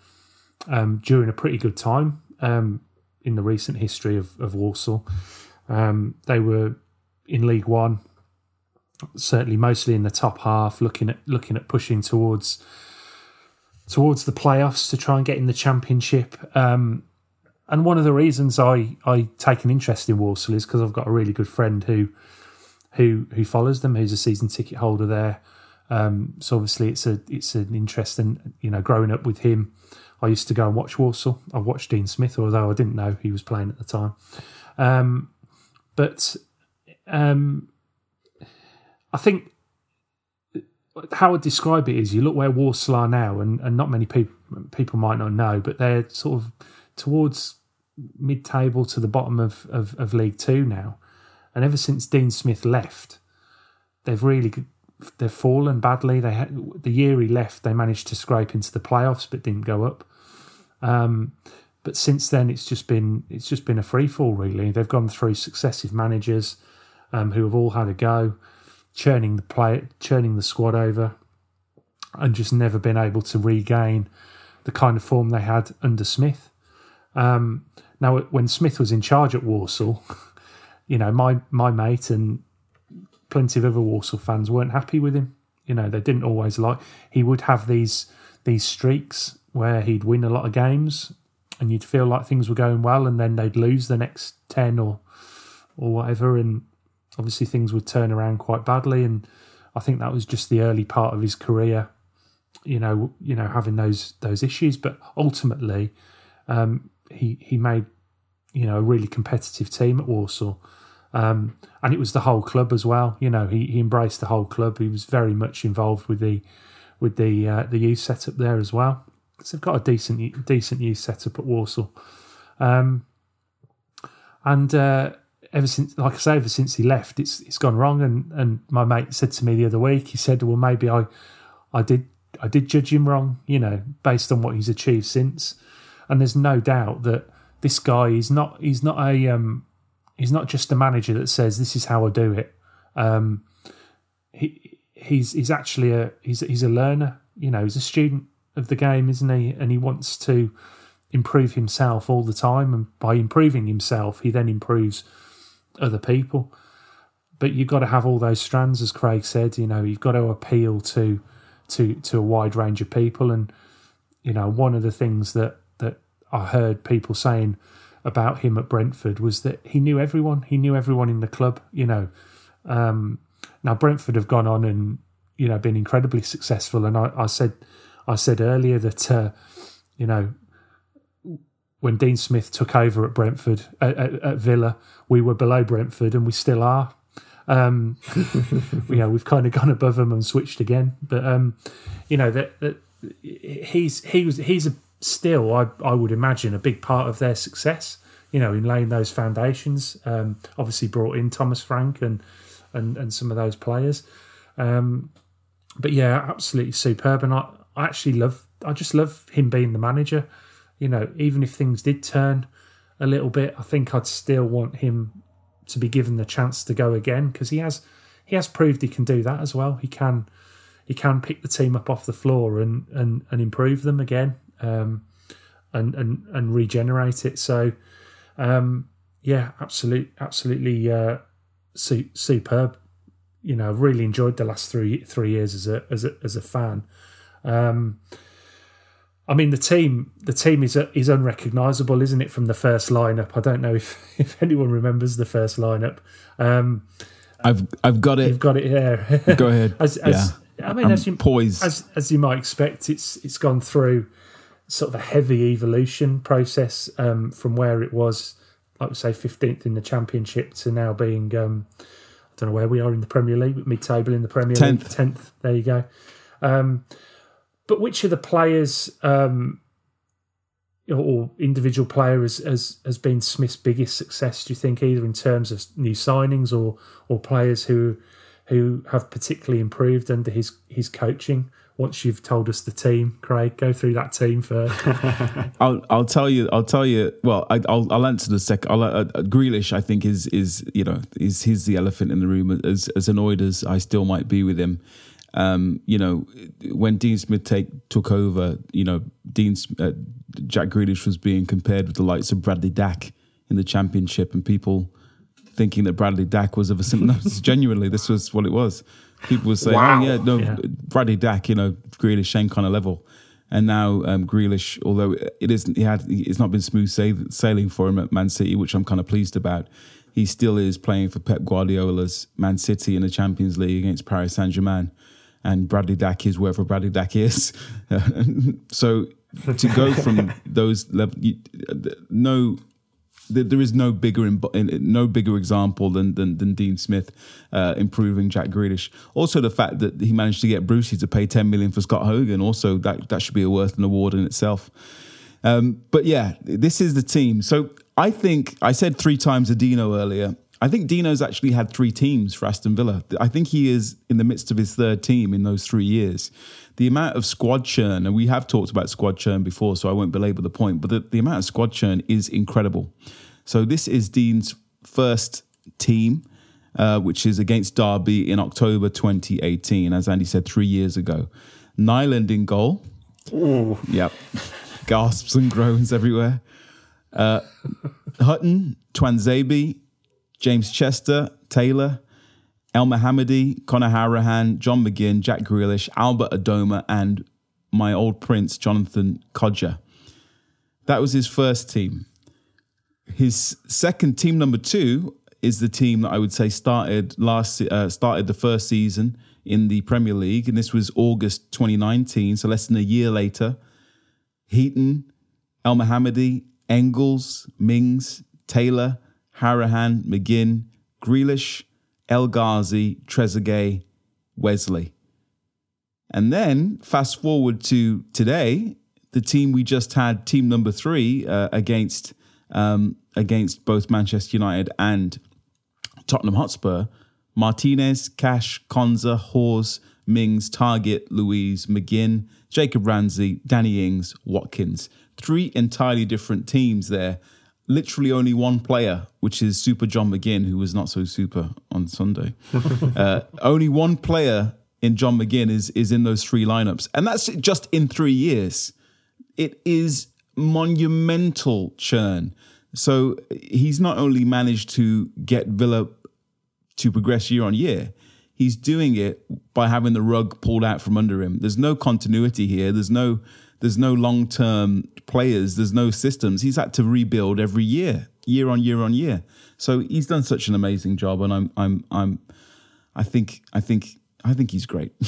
um, during a pretty good time um, in the recent history of, of Walsall. Um, they were in League One, certainly mostly in the top half, looking at looking at pushing towards towards the playoffs to try and get in the championship. Um, and one of the reasons I, I take an interest in Walsall is because I've got a really good friend who who who follows them, who's a season ticket holder there. Um, so obviously it's a it's an interest, and you know, growing up with him, I used to go and watch Walsall. I watched Dean Smith, although I didn't know he was playing at the time. Um, but um, I think how I describe it is you look where Walsall are now, and, and not many people people might not know, but they're sort of towards mid table to the bottom of, of, of League Two now. And ever since Dean Smith left, they've really they've fallen badly. They had, the year he left, they managed to scrape into the playoffs, but didn't go up. Um, but since then, it's just been it's just been a free fall. Really, they've gone through successive managers um, who have all had a go, churning the play, churning the squad over, and just never been able to regain the kind of form they had under Smith. Um, now, when Smith was in charge at Walsall, <laughs> you know, my my mate and plenty of other Walsall fans weren't happy with him. You know, they didn't always like. He would have these these streaks where he'd win a lot of games, and you'd feel like things were going well, and then they'd lose the next ten or or whatever, and obviously things would turn around quite badly. And I think that was just the early part of his career. You know, you know, having those those issues, but ultimately, um, he he made you know a really competitive team at Walsall. Um, and it was the whole club as well. You know, he, he embraced the whole club. He was very much involved with the with the uh, the youth setup there as well. So they've got a decent decent youth setup at Walsall, Um, and uh, ever since, like I say, ever since he left, it's it's gone wrong. And, and my mate said to me the other week, he said, "Well, maybe I I did I did judge him wrong, you know, based on what he's achieved since." And there's no doubt that this guy is not he's not a um, he's not just a manager that says this is how I do it. Um, he he's he's actually a he's he's a learner. You know, he's a student of the game, isn't he? And he wants to improve himself all the time, and by improving himself, he then improves other people. But you've got to have all those strands, as Craig said. You know, you've got to appeal to to to a wide range of people, and you know, one of the things that I heard people saying about him at Brentford was that he knew everyone. He knew everyone in the club. You know, um, now Brentford have gone on and you know been incredibly successful. And I, I said, I said earlier that uh, you know when Dean Smith took over at Brentford at, at, at Villa, we were below Brentford, and we still are. Um, <laughs> you know, we've kind of gone above them and switched again. But um, you know that, that he's he was he's a still, I, I would imagine, a big part of their success. You know, in laying those foundations. Um, obviously, brought in Thomas Frank and and and some of those players. Um, but yeah, absolutely superb. And I, I actually love, I just love him being the manager. You know, even if things did turn a little bit, I think I'd still want him to be given the chance to go again because he has, he has proved he can do that as well. He can, he can pick the team up off the floor and and and improve them again um, and and and regenerate it. So, um, yeah, absolute, absolutely uh, su- superb. You know, I've really enjoyed the last three three years as a as a as a fan. Um, I mean, the team the team is is unrecognisable, isn't it, from the first lineup? I don't know if <laughs> if anyone remembers the first lineup. Um, I've I've got it. You've got it here. Go ahead. <laughs> as, as, yeah. I mean, I'm as you poised. as as you might expect, it's it's gone through sort of a heavy evolution process um, from where it was like we say, fifteenth in the championship to now being um, I don't know where we are in the Premier League, mid table in the Premier Tenth. League, tenth. There you go. Um, but which of the players um, or individual player has, has has been Smith's biggest success? Do you think either in terms of new signings or or players who who have particularly improved under his his coaching? Once you've told us the team, Craig, go through that team first. <laughs> <laughs> I'll I'll tell you I'll tell you well I, will I'll answer the second I'll, uh, uh, Grealish I think is is you know is he's the elephant in the room as as annoyed as I still might be with him um, you know when Dean Smith take took over you know Dean uh, Jack Grealish was being compared with the likes of Bradley Dack in the championship and people thinking that Bradley Dack was of a similar no, <laughs> genuinely this was what it was people were saying Wow. oh yeah no Yeah. Bradley Dack, you know, Grealish, same kind of level. And now um, Grealish, although it isn't, he had, it's not been smooth sailing for him at Man City, which I'm kind of pleased about. He still is playing for Pep Guardiola's Man City in the Champions League against Paris Saint Germain, and Bradley Dack is wherever Bradley Dack is. <laughs> so to go from <laughs> those level, no there is no bigger no bigger example than than, than Dean Smith uh, improving Jack Grealish. Also, the fact that he managed to get Brucey to pay ten million for Scott Hogan. Also, that that should be a worth an award in itself. Um, but yeah, this is the team. So I think I said three times Adino earlier. I think Dino's actually had three teams for Aston Villa. I think he is in the midst of his third team in those three years. The amount of squad churn, and we have talked about squad churn before, so I won't belabor the point, but the, the amount of squad churn is incredible. So this is Dean's first team, uh, which is against Derby in October 2018, as Andy said, three years ago. Nyland in goal. Yep. <laughs> Gasps and groans everywhere. Uh, Hutton, Tuanzebe, James Chester, Taylor, El Mohamady, Conor Hourihane, John McGinn, Jack Grealish, Albert Adomah, and my old prince, Jonathan Kodjia. That was his first team. His second team, number two, is the team that I would say started last uh, started the first season in the Premier League, and this was August 2019, so less than a year later. Heaton, El Mohamady, Engels, Mings, Taylor, Harahan, McGinn, Grealish, El Ghazi, Trezeguet, Wesley. And then fast forward to today, the team we just had, team number three, uh, against um, against both Manchester United and Tottenham Hotspur. Martinez, Cash, Konsa, Hause, Mings, Targett, Luiz, McGinn, Jacob Ramsey, Danny Ings, Watkins. Three entirely different teams there. Literally only one player, which is Super John McGinn, who was not so super on Sunday. <laughs> uh, only one player in John McGinn is is in those three lineups, and that's just in three years. It is monumental churn. So he's not only managed to get Villa to progress year on year, he's doing it by having the rug pulled out from under him. There's no continuity here. There's no there's no long term players. There's no systems. He's had to rebuild every year, year on year on year. So he's done such an amazing job, and I'm I'm I'm I think I think I think he's great. <laughs>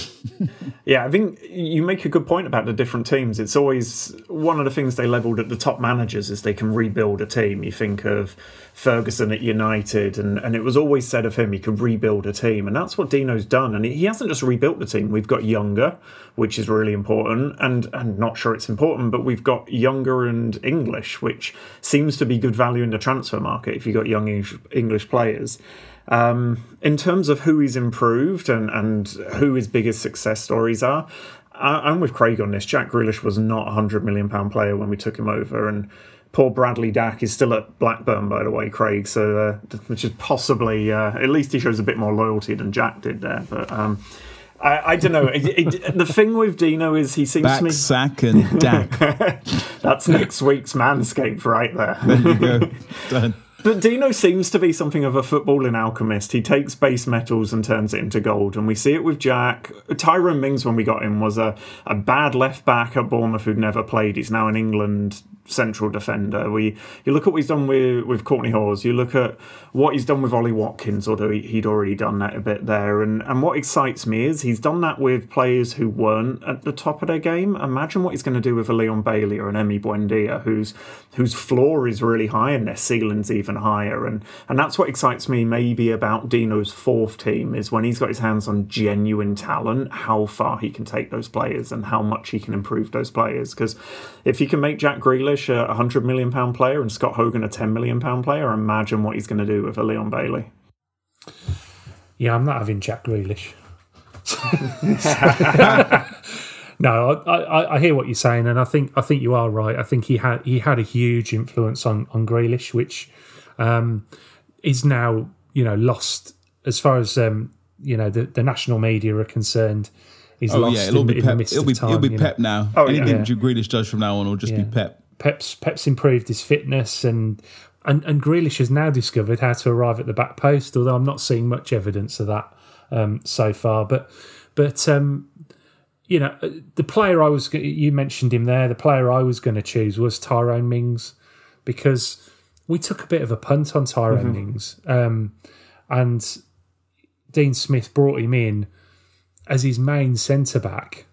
Yeah, I think you make a good point about the different teams. It's always one of the things they levelled at the top managers is they can rebuild a team. You think of Ferguson at United, and, and it was always said of him he could rebuild a team, and that's what Dino's done. And he hasn't just rebuilt the team. We've got younger, which is really important, and and not sure it's important, but we've got younger and English, which seems to be good value in the transfer market if you've got young English players. Um, in terms of who he's improved and, and who his biggest success stories are, I, I'm with Craig on this. Jack Grealish was not a hundred million pound player when we took him over, and poor Bradley Dack is still at Blackburn, by the way, Craig. So, uh, which is possibly uh, at least he shows a bit more loyalty than Jack did there. But um, I, I don't know. It, it, the thing with Dino is he seems Back, to me sack, and Dack. <laughs> that's next week's Manscaped right there. There you go. <laughs> Done. But Dino seems to be something of a footballing alchemist. He takes base metals and turns it into gold. And we see it with Jack. Tyrone Mings, when we got him, was a, a bad left back at Bournemouth who'd never played. He's now in England central defender. We you look at what he's done with with Kortney Hause. You look at what he's done with Ollie Watkins, although he, would already done that a bit there. And and what excites me is he's done that with players who weren't at the top of their game. Imagine what he's going to do with a Leon Bailey or an Emi Buendia, whose whose floor is really high and their ceiling's even higher. And and that's what excites me maybe about Dino's fourth team is when he's got his hands on genuine talent, how far he can take those players and how much he can improve those players. Because if he can make Jack Grealish a hundred million pound player and Scott Hogan a ten million pound player, imagine what he's going to do with a Leon Bailey. Yeah, I'm not having Jack Grealish. <laughs> no, I, I, I, hear what you're saying, and I think I think you are right. I think he had he had a huge influence on on Grealish, which um, is now you know lost as far as um, you know the, the national media are concerned. He's oh lost yeah, it'll in, be Pep. the midst it'll of be time. it'll be Pep know. now. Oh, Anything yeah. Grealish does from now on will just Yeah. be Pep. Pep's Pep's improved his fitness and and and Grealish has now discovered how to arrive at the back post. Although I'm not seeing much evidence of that um, so far, but but um, you know the player I was you mentioned him there. The player I was going to choose was Tyrone Mings because we took a bit of a punt on Tyrone Mings, um, and Dean Smith brought him in as his main centre back.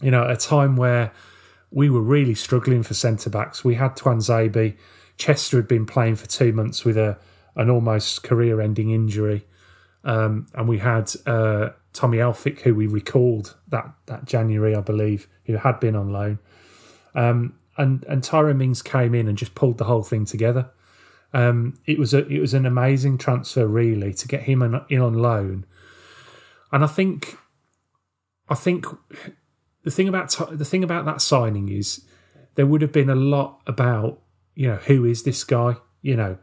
You know, at a time where we were really struggling for centre backs. We had Tuanzebe. Chester had been playing for two months with a an almost career ending injury. Um, and we had uh, Tommy Elphick, who we recalled that, that January, I believe, who had been on loan. Um, and and Tyrone Mings came in and just pulled the whole thing together. Um, it was a it was an amazing transfer, really, to get him in on loan. And I think, I think the thing about the thing about that signing is there would have been a lot about you know who is this guy? You know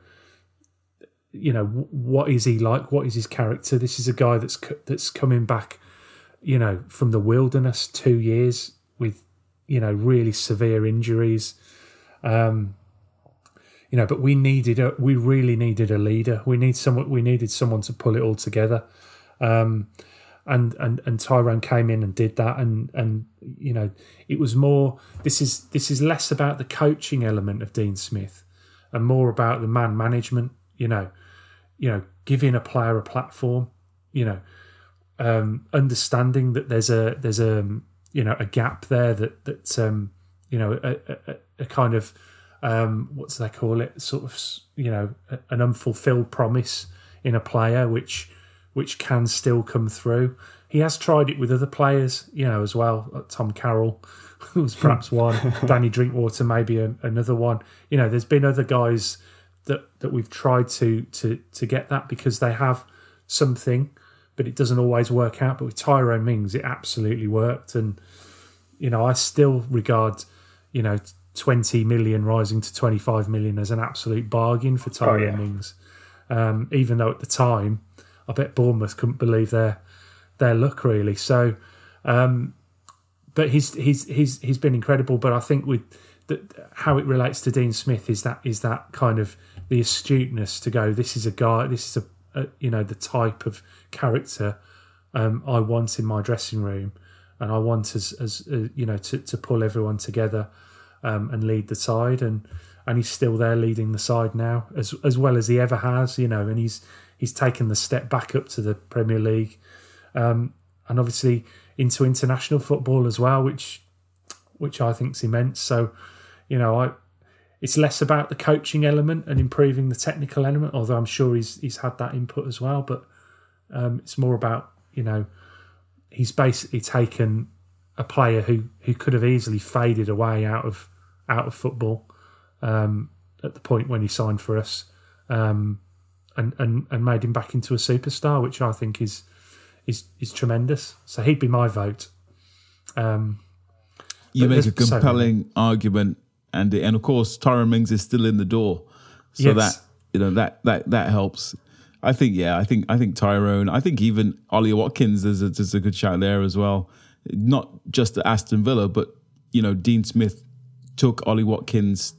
you know what is he like? What is his character? This is a guy that's that's coming back you know from the wilderness 2 years with you know really severe injuries. Um you know but we needed a we really needed a leader. We need someone we needed someone to pull it all together. Um and and and Tyrone came in and did that. And and you know it was more this is this is less about the coaching element of Dean Smith and more about the man management you know you know giving a player a platform you know um understanding that there's a there's a you know a gap there that that um you know a, a, a kind of um what do they call it sort of you know an unfulfilled promise in a player which which can still come through. He has tried it with other players, you know, as well. Like Tom Carroll <laughs> was perhaps one. <laughs> Danny Drinkwater maybe another one. You know, there's been other guys that that we've tried to to to get that because they have something, but it doesn't always work out. But with Tyrone Mings, it absolutely worked, and you know, I still regard you know 20 million rising to 25 million as an absolute bargain for Tyrone yeah. Mings. Um, even though at the time, I bet Bournemouth couldn't believe their their luck really. So, um, but he's he's he's he's been incredible. But I think with how it relates to Dean Smith is that is that kind of the astuteness to go. This is a guy. This is a, a you know the type of character um, I want in my dressing room, and I want as as uh, you know to to pull everyone together um, and lead the side. And and he's still there leading the side now as as well as he ever has. You know, and he's he's taken the step back up to the Premier League, um, and obviously into international football as well, which which I think's immense. So, you know, I it's less about the coaching element and improving the technical element, although I'm sure he's he's had that input as well. But um, it's more about you know he's basically taken a player who who could have easily faded away out of out of football um, at the point when he signed for us. Um, and, and, and made him back into a superstar, which I think is is is tremendous. So he'd be my vote. Um, You make a there's so compelling argument, Andy, and of course Tyrone Mings is still in the door, so Yes. that you know that that that helps. I think yeah, I think I think Tyrone, I think even Ollie Watkins is a, is a good shout there as well. Not just at Aston Villa, but you know Dean Smith took Ollie Watkins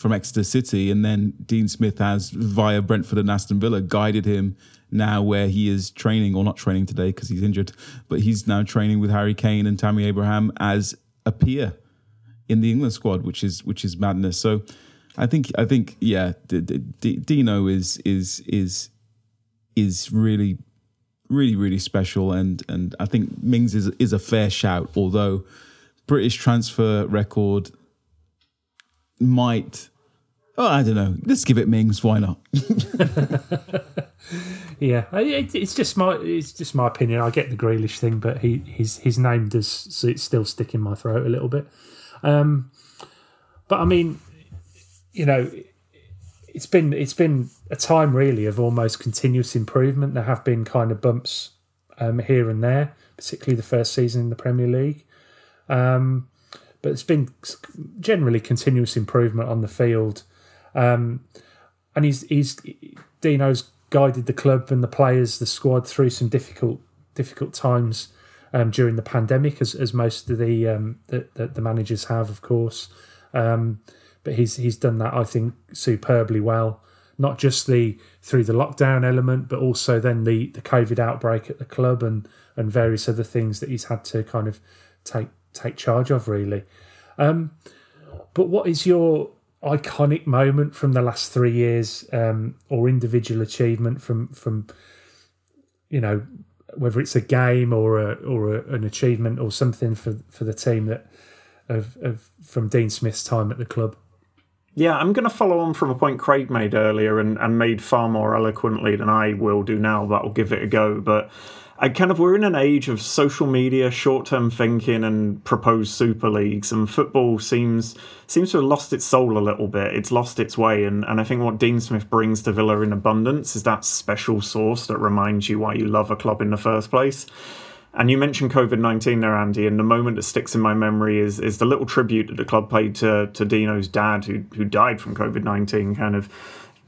from Exeter City, and then Dean Smith has via Brentford and Aston Villa guided him now where he is training, or not training today because he's injured, but he's now training with Harry Kane and Tammy Abraham as a peer in the England squad, which is which is madness. So I think I think yeah, D- D- D- Dino is is is is really really really special, and and I think Mings is is a fair shout. Although British transfer record might. Oh, I don't know. Let's give it Mings. Why not? <laughs> Yeah, it, it's just my it's just my opinion. I get the Grealish thing, but he his his name does still stick in my throat a little bit. Um, but I mean, you know, it's been it's been a time really of almost continuous improvement. There have been kind of bumps um, here and there, particularly the first season in the Premier League. Um, but it's been generally continuous improvement on the field. Um, and he's he's Dino's guided the club and the players, the squad through some difficult difficult times um, during the pandemic, as, as most of the, um, the, the managers have, of course. Um, but he's he's done that, I think, superbly well. Not just the through the lockdown element, but also then the the COVID outbreak at the club and and various other things that he's had to kind of take take charge of, really. Um, but what is your iconic moment from the last three years, um, or individual achievement from from you know whether it's a game or a, or a, an achievement or something for for the team that of, of from Dean Smith's time at the club? Yeah, I'm going to follow on from a point Craig made earlier and, and made far more eloquently than I will do now, but I'll give it a go. But I kind of, we're in an age of social media, short term thinking, and proposed super leagues, and football seems seems to have lost its soul a little bit. It's lost its way. And, and I think what Dean Smith brings to Villa in abundance is that special sauce that reminds you why you love a club in the first place. And you mentioned COVID nineteen there, Andy, and the moment that sticks in my memory is is the little tribute that the club paid to to Dino's dad, who who died from COVID nineteen, kind of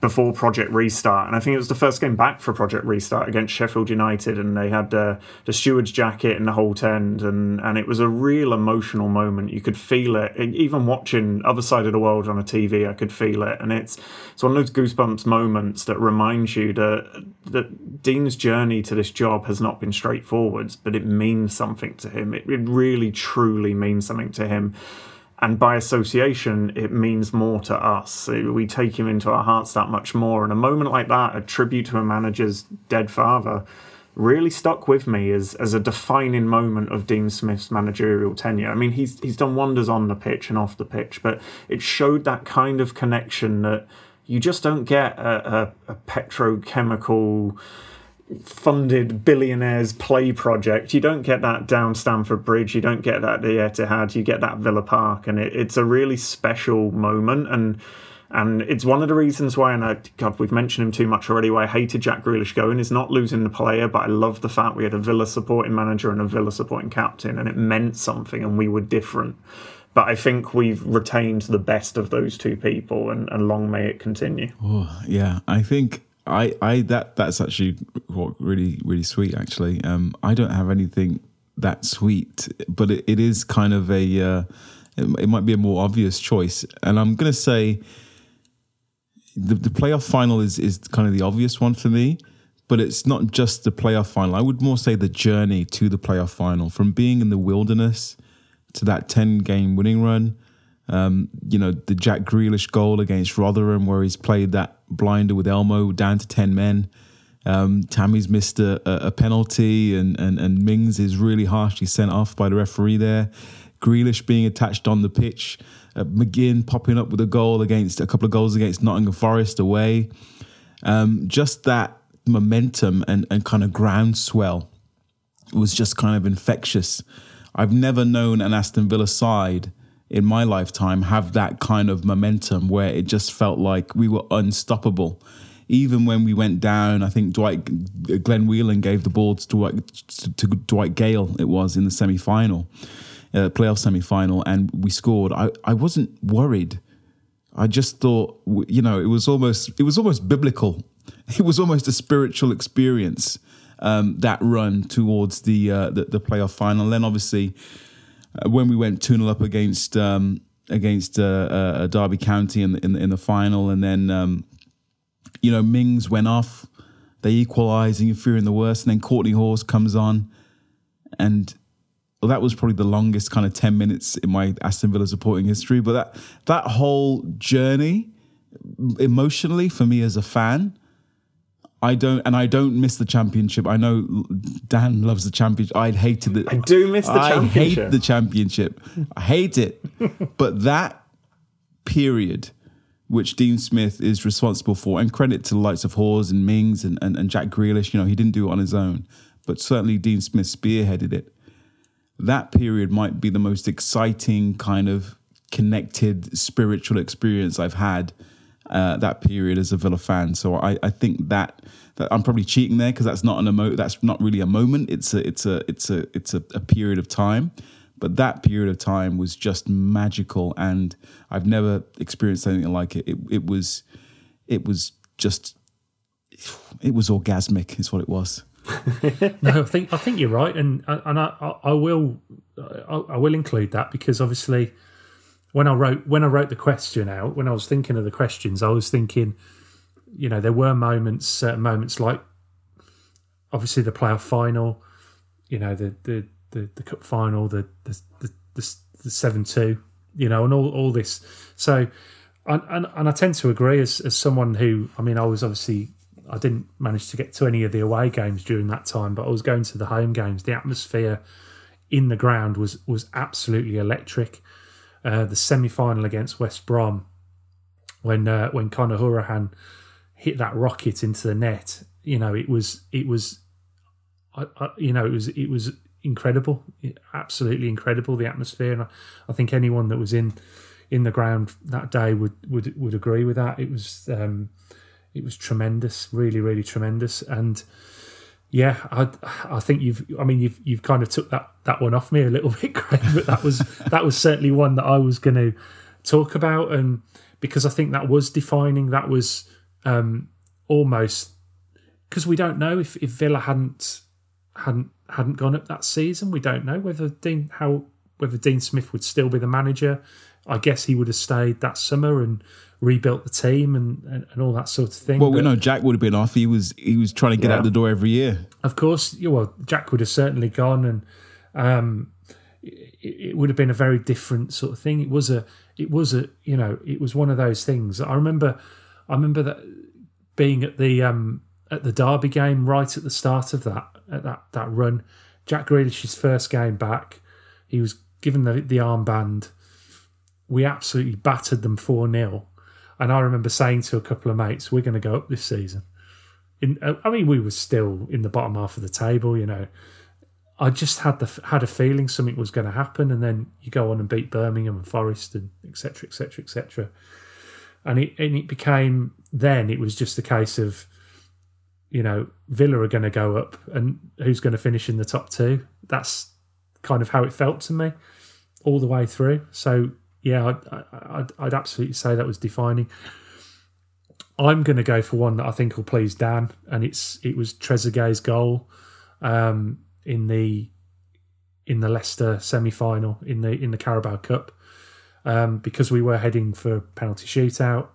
before Project Restart. And I think it was the first game back for Project Restart against Sheffield United, and they had uh, the steward's jacket and the whole tent, and and it was a real emotional moment. You could feel it, And even watching other side of the world on a TV. I could feel it, and it's it's one of those goosebumps moments that reminds you that that Dean's journey to this job has not been straightforward, but it means something to him. It, it really, truly means something to him. And by association, it means more to us. We take him into our hearts that much more. And a moment like that, a tribute to a manager's dead father, really stuck with me as, as a defining moment of Dean Smith's managerial tenure. I mean, he's he's done wonders on the pitch and off the pitch, but it showed that kind of connection that you just don't get a, a, a petrochemical funded billionaires play project. You don't get that down Stamford Bridge. You don't get that at the Etihad. You get that Villa Park, and it, it's a really special moment. And and it's one of the reasons why, and I, God, we've mentioned him too much already. Why I hated Jack Grealish going is not losing the player, but I love the fact we had a Villa supporting manager and a Villa supporting captain, and it meant something, and we were different. But I think we've retained the best of those two people, and, and long may it continue. Oh, yeah, I think I, I that that's actually what really really sweet. Actually, um, I don't have anything that sweet, but it, it is kind of a. Uh, it, it might be a more obvious choice, and I'm gonna say. The, the playoff final is is kind of the obvious one for me, but it's not just the playoff final. I would more say the journey to the playoff final, from being in the wilderness to that ten game winning run. Um, you know, the Jack Grealish goal against Rotherham, where he's played that blinder with Elmo down to 10 men. Um, Tammy's missed a, a, penalty, and, and, and Mings is really harshly sent off by the referee there. Grealish being attached on the pitch. Uh, McGinn popping up with a goal against a couple of goals against Nottingham Forest away. Um, just that momentum and, and kind of groundswell was just kind of infectious. I've never known an Aston Villa side in my lifetime have that kind of momentum where it just felt like we were unstoppable. Even when we went down, I think Dwight Glenn Whelan gave the ball to Dwight, to Dwight Gayle. It was in the semi final, uh, playoff semi final, and we scored. I, I wasn't worried. I just thought, you know, it was almost it was almost biblical. <laughs> It was almost a spiritual experience um, that run towards the, uh, the the playoff final. And then obviously when we went 2 0 up against um, against uh, uh, Derby County in the, in the, in the final, and then um, you know Mings went off, they equalised, and you're fearing the worst, and then Kortney Hause comes on, and well, that was probably the longest kind of ten minutes in my Aston Villa supporting history. But that that whole journey, emotionally for me as a fan, I don't, and I don't miss the championship. I know Dan loves the championship. I hated it. I do miss the I championship. hate the championship. I hate it. <laughs> but that period, which Dean Smith is responsible for, and credit to the likes of Hause and Mings and, and, and Jack Grealish, you know, he didn't do it on his own, but certainly Dean Smith spearheaded it. That period might be the most exciting kind of connected spiritual experience I've had uh, that period as a Villa fan. So I, I think that that I'm probably cheating there because that's not an emo- that's not really a moment. It's a it's a it's a it's a, a period of time. But that period of time was just magical, and I've never experienced anything like it. It, it was it was just it was orgasmic, is what it was. <laughs> no, I think I think you're right, and and I, I will I, I will include that because obviously when I wrote when I wrote the question out, when I was thinking of the questions, I was thinking, you know, there were moments, certain moments like obviously the playoff final, you know, the the the, the cup final, the the the, the seven two, you know, and all all this. So, and, and and I tend to agree as as someone who, I mean, I was obviously I didn't manage to get to any of the away games during that time, but I was going to the home games. The atmosphere in the ground was was absolutely electric. Uh, the semi final against West Brom, when uh, when Conor Hourihane hit that rocket into the net, you know it was it was, I, I, you know it was it was incredible, absolutely incredible the atmosphere, and I, I, think anyone that was in in the ground that day would would would agree with that. It was um, it was tremendous, really really tremendous, and yeah, I I think you've I mean you've you've kind of took that that one off me a little <laughs> bit, Craig, but that was that was certainly one that I was going to talk about, and because I think that was defining, that was um, almost because we don't know if, if Villa hadn't hadn't hadn't gone up that season, we don't know whether Dean how whether Dean Smith would still be the manager. I guess he would have stayed that summer and rebuilt the team and, and, and all that sort of thing. Well, but, we know Jack would have been off. He was he was trying to get yeah. out the door every year. Of course, well, Jack would have certainly gone, and um, it, it, would have been a very different sort of thing. It was a it was a you know it was one of those things. I remember I remember that being at the um, at the Derby game right at the start of that at that that run. Jack Grealish's first game back, he was given the the armband. We absolutely battered them four 0 and I remember saying to a couple of mates, "We're going to go up this season." In, I mean, we were still in the bottom half of the table, you know. I just had the had a feeling something was going to happen, and then you go on and beat Birmingham and Forest and etc. etc. etc. And it and it became then it was just a case of, you know, Villa are going to go up, and who's going to finish in the top two. That's kind of how it felt to me all the way through. So yeah, I'd, I'd, I'd absolutely say that was defining. I'm going to go for one that I think will please Dan, and it's it was Trezeguet's goal um, in the in the Leicester semi final in the in the Carabao Cup um, because we were heading for penalty shootout,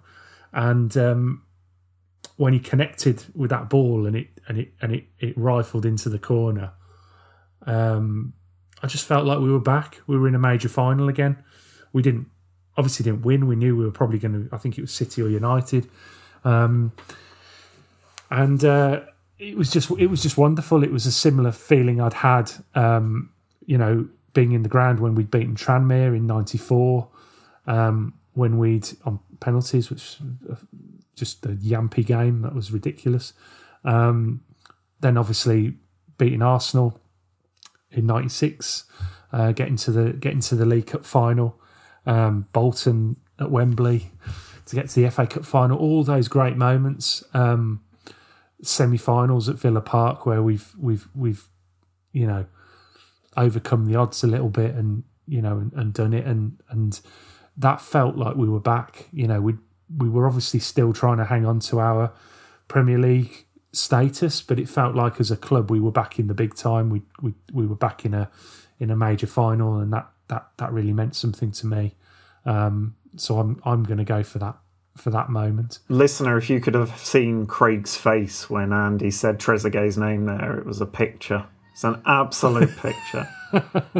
and um, when he connected with that ball and it and it and it, it rifled into the corner, um, I just felt like we were back. We were in a major final again we didn't obviously didn't win. We knew we were probably going to. I think it was City or United, um, and uh, it was just it was just wonderful. It was a similar feeling I'd had, um, you know, being in the ground when we'd beaten Tranmere in '94, um, when we'd on penalties, which just a yampy game that was ridiculous. Um, then obviously beating Arsenal in '96, uh, getting to the getting to the League Cup final um, Bolton at Wembley to get to the FA Cup final. All those great moments, um, semi-finals at Villa Park where we've we've we've you know overcome the odds a little bit and you know and, and done it and and that felt like we were back. You know we we were obviously still trying to hang on to our Premier League status, but it felt like as a club we were back in the big time. We we we were back in a in a major final, and that that that really meant something to me. Um, so I'm I'm going to go for that for that moment. Listener, if you could have seen Craig's face when Andy said Trezeguet's name there, it was a picture. It's an absolute picture.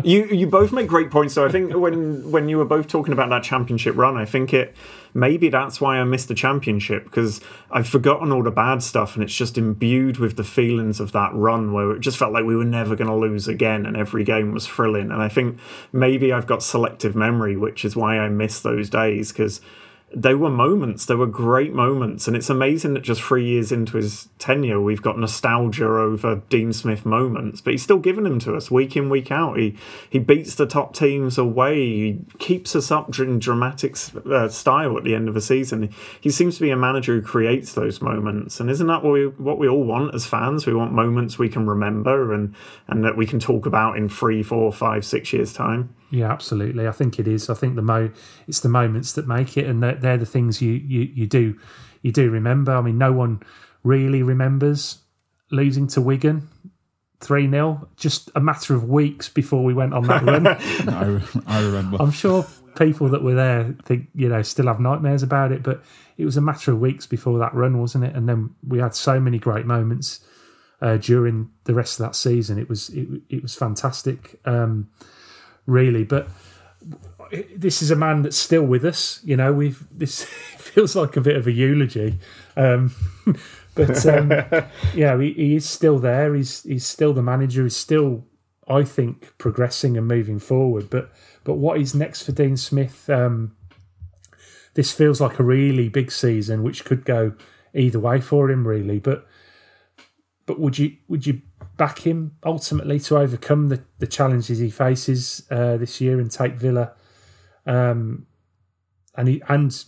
you you both make great points. So I think when when you were both talking about that championship run, I think it maybe that's why I missed the championship because I've forgotten all the bad stuff and it's just imbued with the feelings of that run where it just felt like we were never going to lose again and every game was thrilling. And I think maybe I've got selective memory, which is why I miss those days because they were moments. They were great moments, and it's amazing that just three years into his tenure, we've got nostalgia over Dean Smith moments. But he's still giving them to us week in, week out. He he beats the top teams away. He keeps us up in dramatic uh, style at the end of a season. He seems to be a manager who creates those moments, and isn't that what we what we all want as fans? We want moments we can remember and and that we can talk about in three, four, five, six years time. Yeah, absolutely. I think it is. I think the mo it's the moments that make it, and they're, they're the things you, you you do you do remember. I mean, no one really remembers losing to Wigan three 0 just a matter of weeks before we went on that run. <laughs> I, I remember. I'm sure people that were there think you know still have nightmares about it, but it was a matter of weeks before that run, wasn't it? And then we had so many great moments uh, during the rest of that season. It was it, it was fantastic. Um, really. But this is a man that's still with us. You know, we've this <laughs> feels like a bit of a eulogy, um, <laughs> but um, <laughs> yeah, he, he, is still there. He's he's still the manager. He's still, I think, progressing and moving forward. But but what is next for Dean Smith? Um, this feels like a really big season, which could go either way for him, really. But but would you would you back him ultimately to overcome the, the challenges he faces uh, this year and take Villa um, and he, and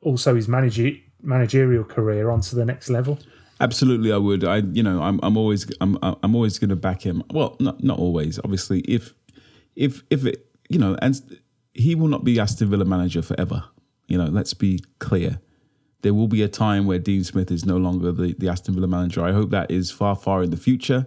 also his manager, managerial career onto the next level? Absolutely, I would. I, you know, I'm, I'm always, I'm, I'm always going to back him. Well, not, not always. Obviously, if, if, if it, you know, and he will not be Aston Villa manager forever. You know, let's be clear there will be a time where Dean Smith is no longer the, the Aston Villa manager. I hope that is far, far in the future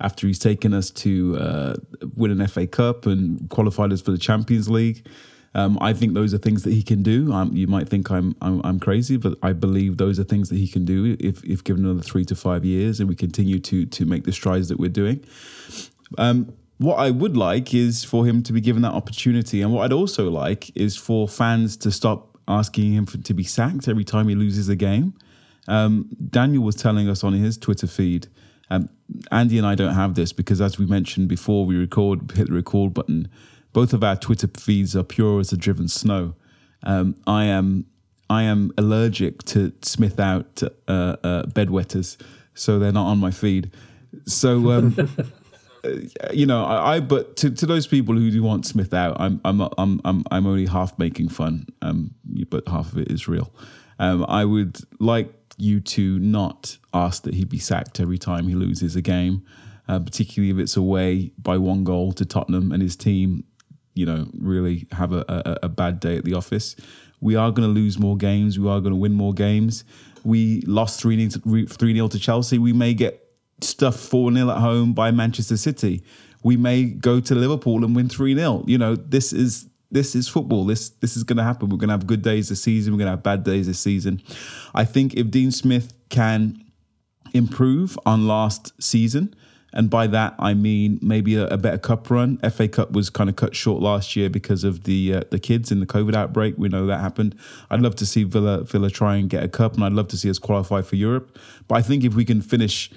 after he's taken us to uh, win an FA Cup and qualified us for the Champions League. Um, I think those are things that he can do. Um, you might think I'm, I'm, I'm crazy, but I believe those are things that he can do if if given another three to five years, and we continue to to make the strides that we're doing. Um, what I would like is for him to be given that opportunity, and what I'd also like is for fans to stop asking him for, to be sacked every time he loses a game. Um, Daniel was telling us on his Twitter feed. Um, Andy and I don't have this because, as we mentioned before, we record hit the record button. Both of our Twitter feeds are pure as the driven snow. Um, I am I am allergic to Smith out uh, uh, bedwetters, so they're not on my feed. So um, <laughs> you know, I, I, but to, to those people who do want Smith out, I'm I'm I'm I'm I'm only half making fun, um, but half of it is real. Um, I would like you to not ask that he be sacked every time he loses a game, uh, particularly if it's away by one goal to Tottenham and his team, you know, really have a, a, a bad day at the office. We are going to lose more games. We are going to win more games. We lost 3 0 to Chelsea. We may get stuff 4 0 at home by Manchester City. We may go to Liverpool and win 3 0. You know, this is this is football. This this is going to happen. We're going to have good days this season. We're going to have bad days this season. I think if Dean Smith can improve on last season, and by that I mean maybe a, a better cup run. FA Cup was kind of cut short last year because of the uh, the kids in the COVID outbreak. We know that happened. I'd love to see Villa Villa try and get a cup, and I'd love to see us qualify for Europe. But I think if we can finish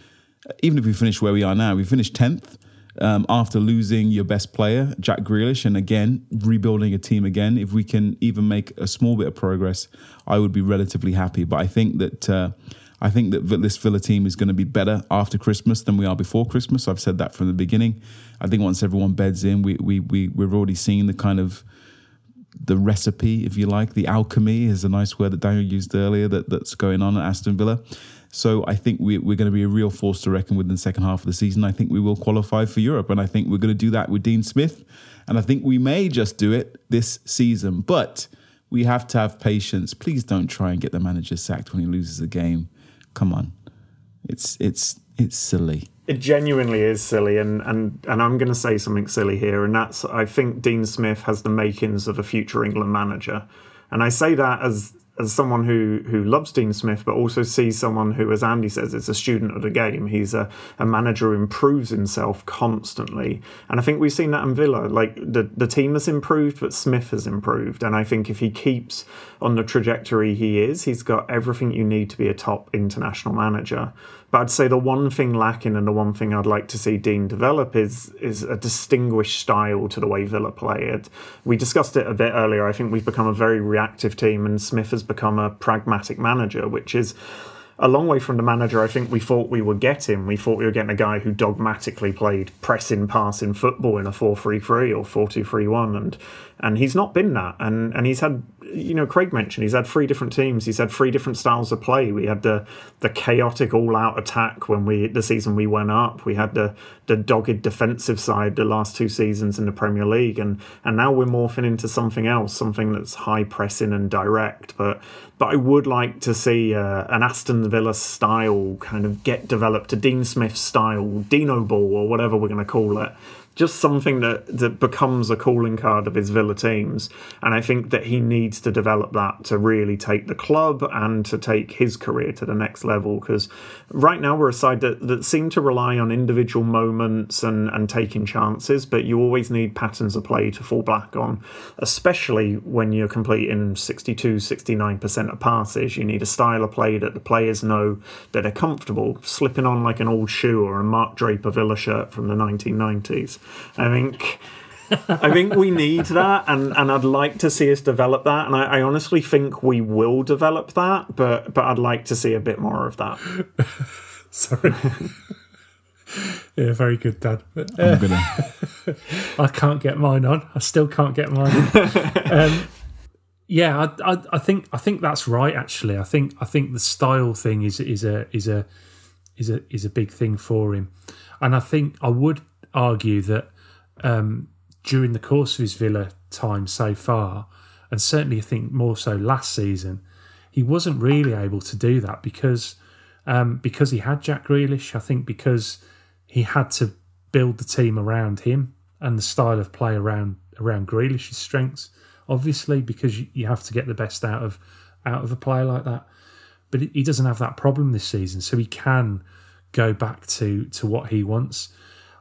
even if we finish where we are now, we finished 10th um, after losing your best player, Jack Grealish, and again, rebuilding a team again. If we can even make a small bit of progress, I would be relatively happy. But I think that. Uh, I think that this Villa team is going to be better after Christmas than we are before Christmas. I've said that from the beginning. I think once everyone beds in, we we we we've already seen the kind of the recipe, if you like, the alchemy is a nice word that Daniel used earlier that, that's going on at Aston Villa. So I think we, we're going to be a real force to reckon with in the second half of the season. I think we will qualify for Europe, and I think we're going to do that with Dean Smith. And I think we may just do it this season, but we have to have patience. Please don't try and get the manager sacked when he loses a game. Come on, it's it's it's silly. It genuinely is silly, and and and I'm going to say something silly here, and that's I think Dean Smith has the makings of a future England manager, and I say that as as someone who who loves Dean Smith, but also sees someone who, as Andy says, is a student of the game. He's a, a manager who improves himself constantly, and I think we've seen that in Villa. Like the the team has improved, but Smith has improved, and I think if he keeps on the trajectory he is, he's got everything you need to be a top international manager. But I'd say the one thing lacking and the one thing I'd like to see Dean develop is is a distinguished style to the way Villa play it. We discussed it a bit earlier. I think we've become a very reactive team, and Smith has become a pragmatic manager, which is a long way from the manager I think we thought we were getting. We thought we were getting a guy who dogmatically played pressing, passing football in a 4 3 3 or 4 2 3 1. And and he's not been that. And and he's had you know, Craig mentioned he's had three different teams. He's had three different styles of play. We had the the chaotic all out attack when we the season we went up. We had the the dogged defensive side the last two seasons in the Premier League, and and now we're morphing into something else, something that's high pressing and direct. But but I would like to see uh, an Aston Villa style kind of get developed, a Dean Smith style, Dino Ball or whatever we're going to call it just something that, that becomes a calling card of his Villa teams. And I think that he needs to develop that to really take the club and to take his career to the next level. Because right now we're a side that, that seem to rely on individual moments and, and taking chances, but you always need patterns of play to fall back on, especially when you're completing 62, 69% of passes. You need a style of play that the players know that are comfortable, slipping on like an old shoe or a Mark Draper Villa shirt from the 1990s. I think. I think we need that, and, and I'd like to see us develop that, and I, I, honestly think we will develop that, but but I'd like to see a bit more of that. <laughs> Sorry. <laughs> yeah, very good, Dad. I'm gonna. <laughs> I can't get mine on. I still can't get mine. On. Um, yeah, I, I, I think I think that's right. Actually, I think I think the style thing is is a is a is a is a big thing for him, and I think I would argue that um, during the course of his Villa time so far, and certainly I think more so last season, he wasn't really able to do that because um, because he had Jack Grealish. I think because he had to build the team around him and the style of play around around Grealish's strengths. Obviously, because you have to get the best out of out of a player like that. But he doesn't have that problem this season, so he can go back to to what he wants.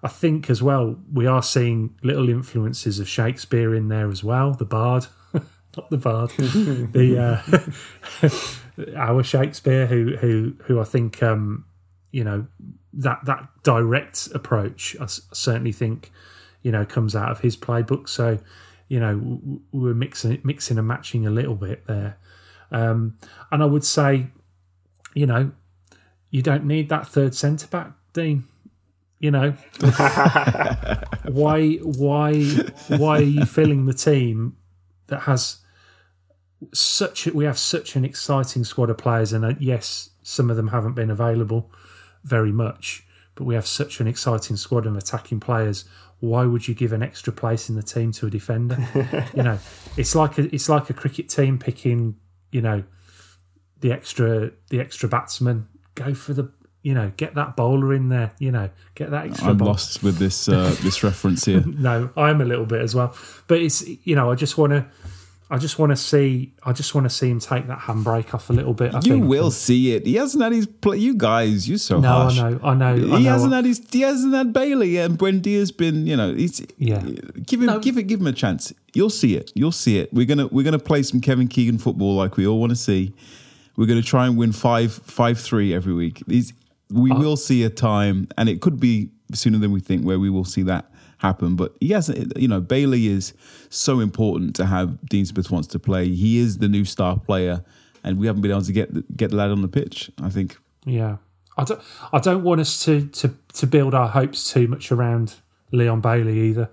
I think as well we are seeing little influences of Shakespeare in there as well. The Bard, <laughs> not the Bard, <laughs> the uh, <laughs> our Shakespeare, who who who I think um, you know that that direct approach. I certainly think you know comes out of his playbook. So you know we're mixing mixing and matching a little bit there, um, and I would say you know you don't need that third centre back, Dean you know. <laughs> Why why why are you filling the team that has such A, we have such an exciting squad of players and uh, yes some of them haven't been available very much but we have such an exciting squad of attacking players. Why would you give an extra place in the team to a defender? <laughs> You know it's like a it's like a cricket team picking you know the extra the extra batsman. Go for the you know, get that bowler in there. You know, get that extra. I'm bowl. lost with this uh, <laughs> this reference here. no, I'm a little bit as well, but it's you know, I just want to. I just want to see. I just want to see him take that handbrake off a little bit. I you think. will see it. He hasn't had his. Play, you guys, you're so No, harsh. I know. I know. He I know. hasn't had his. He hasn't had Bailey, and Buendia's been. You know, he's. Yeah. Give him. No. Give it. Give him a chance. You'll see it. You'll see it. We're gonna. We're gonna play some Kevin Keegan football like we all want to see. We're gonna try and win five five three every week. He's, we Uh, will see a time, and it could be sooner than we think, where we will see that happen. But yes. You know, Bailey is so important to have. Dean Smith wants to play. He is the new star player, and we haven't been able to get the, get the lad on the pitch. I think. Yeah, I don't. I don't want us to to to build our hopes too much around Leon Bailey either.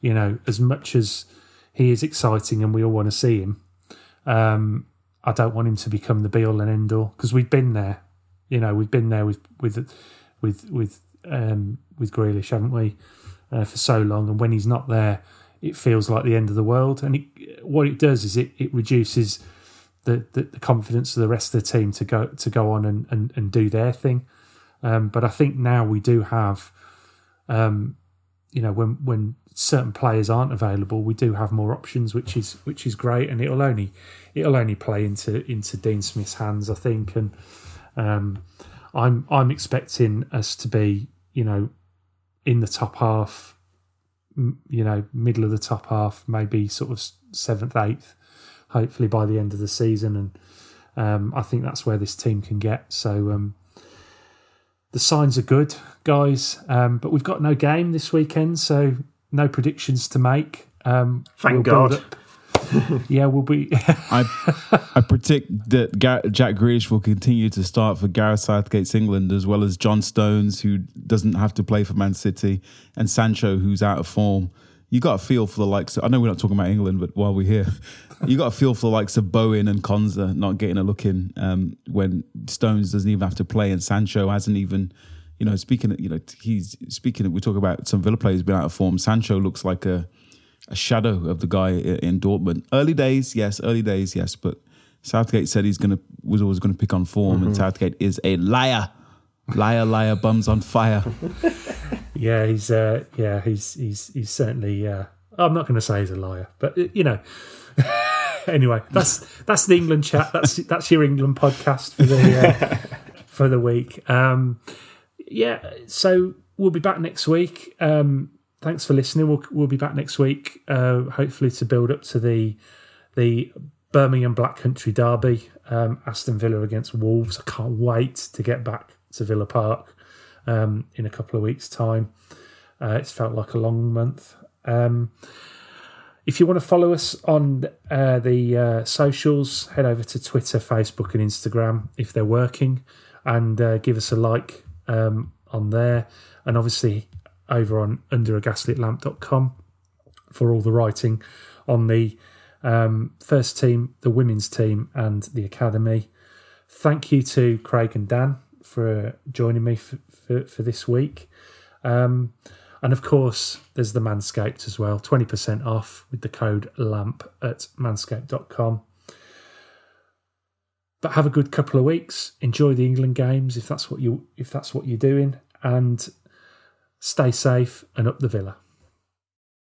You know, as much as he is exciting and we all want to see him, um, I don't want him to become the be all and end all because we've been there. You know, we've been there with with with with um, with Grealish, haven't we, uh, for so long? And when he's not there, it feels like the end of the world. And it, what it does is it, it reduces the, the, the confidence of the rest of the team to go to go on and, and, and do their thing. Um, but I think now we do have um, you know when when certain players aren't available, we do have more options, which is which is great, and it'll only it'll only play into into Dean Smith's hands, I think, and um, I'm I'm expecting us to be you know in the top half, you know middle of the top half, maybe sort of seventh eighth, hopefully by the end of the season, and um, I think that's where this team can get. So. Um, the signs are good, guys, um, but we've got no game this weekend, so no predictions to make. Um, Thank we'll God. <laughs> yeah, we'll be. I I predict that Gar- Jack Grealish will continue to start for Gareth Southgate's England, as well as John Stones, who doesn't have to play for Man City, and Sancho, who's out of form. You got a feel for the likes. Of, I know we're not talking about England, but while we're here, <laughs> you got a feel for the likes of Bowen and Konsa not getting a look in um, when Stones doesn't even have to play, and Sancho hasn't even you know, speaking, you know, he's speaking. We talk about some Villa players being out of form. Sancho looks like a a shadow of the guy in Dortmund. Early days, yes, early days, yes, but Southgate said he's gonna was always gonna pick on form, mm-hmm. and Southgate is a liar, liar, liar, bums on fire. <laughs> yeah, he's uh, yeah, he's he's he's certainly. Uh, I'm not going to say he's a liar, but uh, you know. <laughs> anyway, that's that's the England chat. That's that's your England podcast for the uh, for the week. Um, yeah, so we'll be back next week. Um, thanks for listening. We'll we'll be back next week, uh, hopefully to build up to the the Birmingham Black Country Derby, um, Aston Villa against Wolves. I can't wait to get back to Villa Park um, in a couple of weeks' time. Uh, it's felt like a long month. Um, if you want to follow us on uh, the uh, socials, head over to Twitter, Facebook, and Instagram if they're working, and uh, give us a like um, on there, and obviously over on underagaslitlamp.com for all the writing on the um, first team, the women's team, and the academy. Thank you to Craig and Dan for joining me for, for, for this week. Um, and of course, there's the Manscaped as well 20% off with the code LAMP at manscaped.com. But have a good couple of weeks. Enjoy the England games if that's what you if that's what you're doing, and stay safe and up the villa.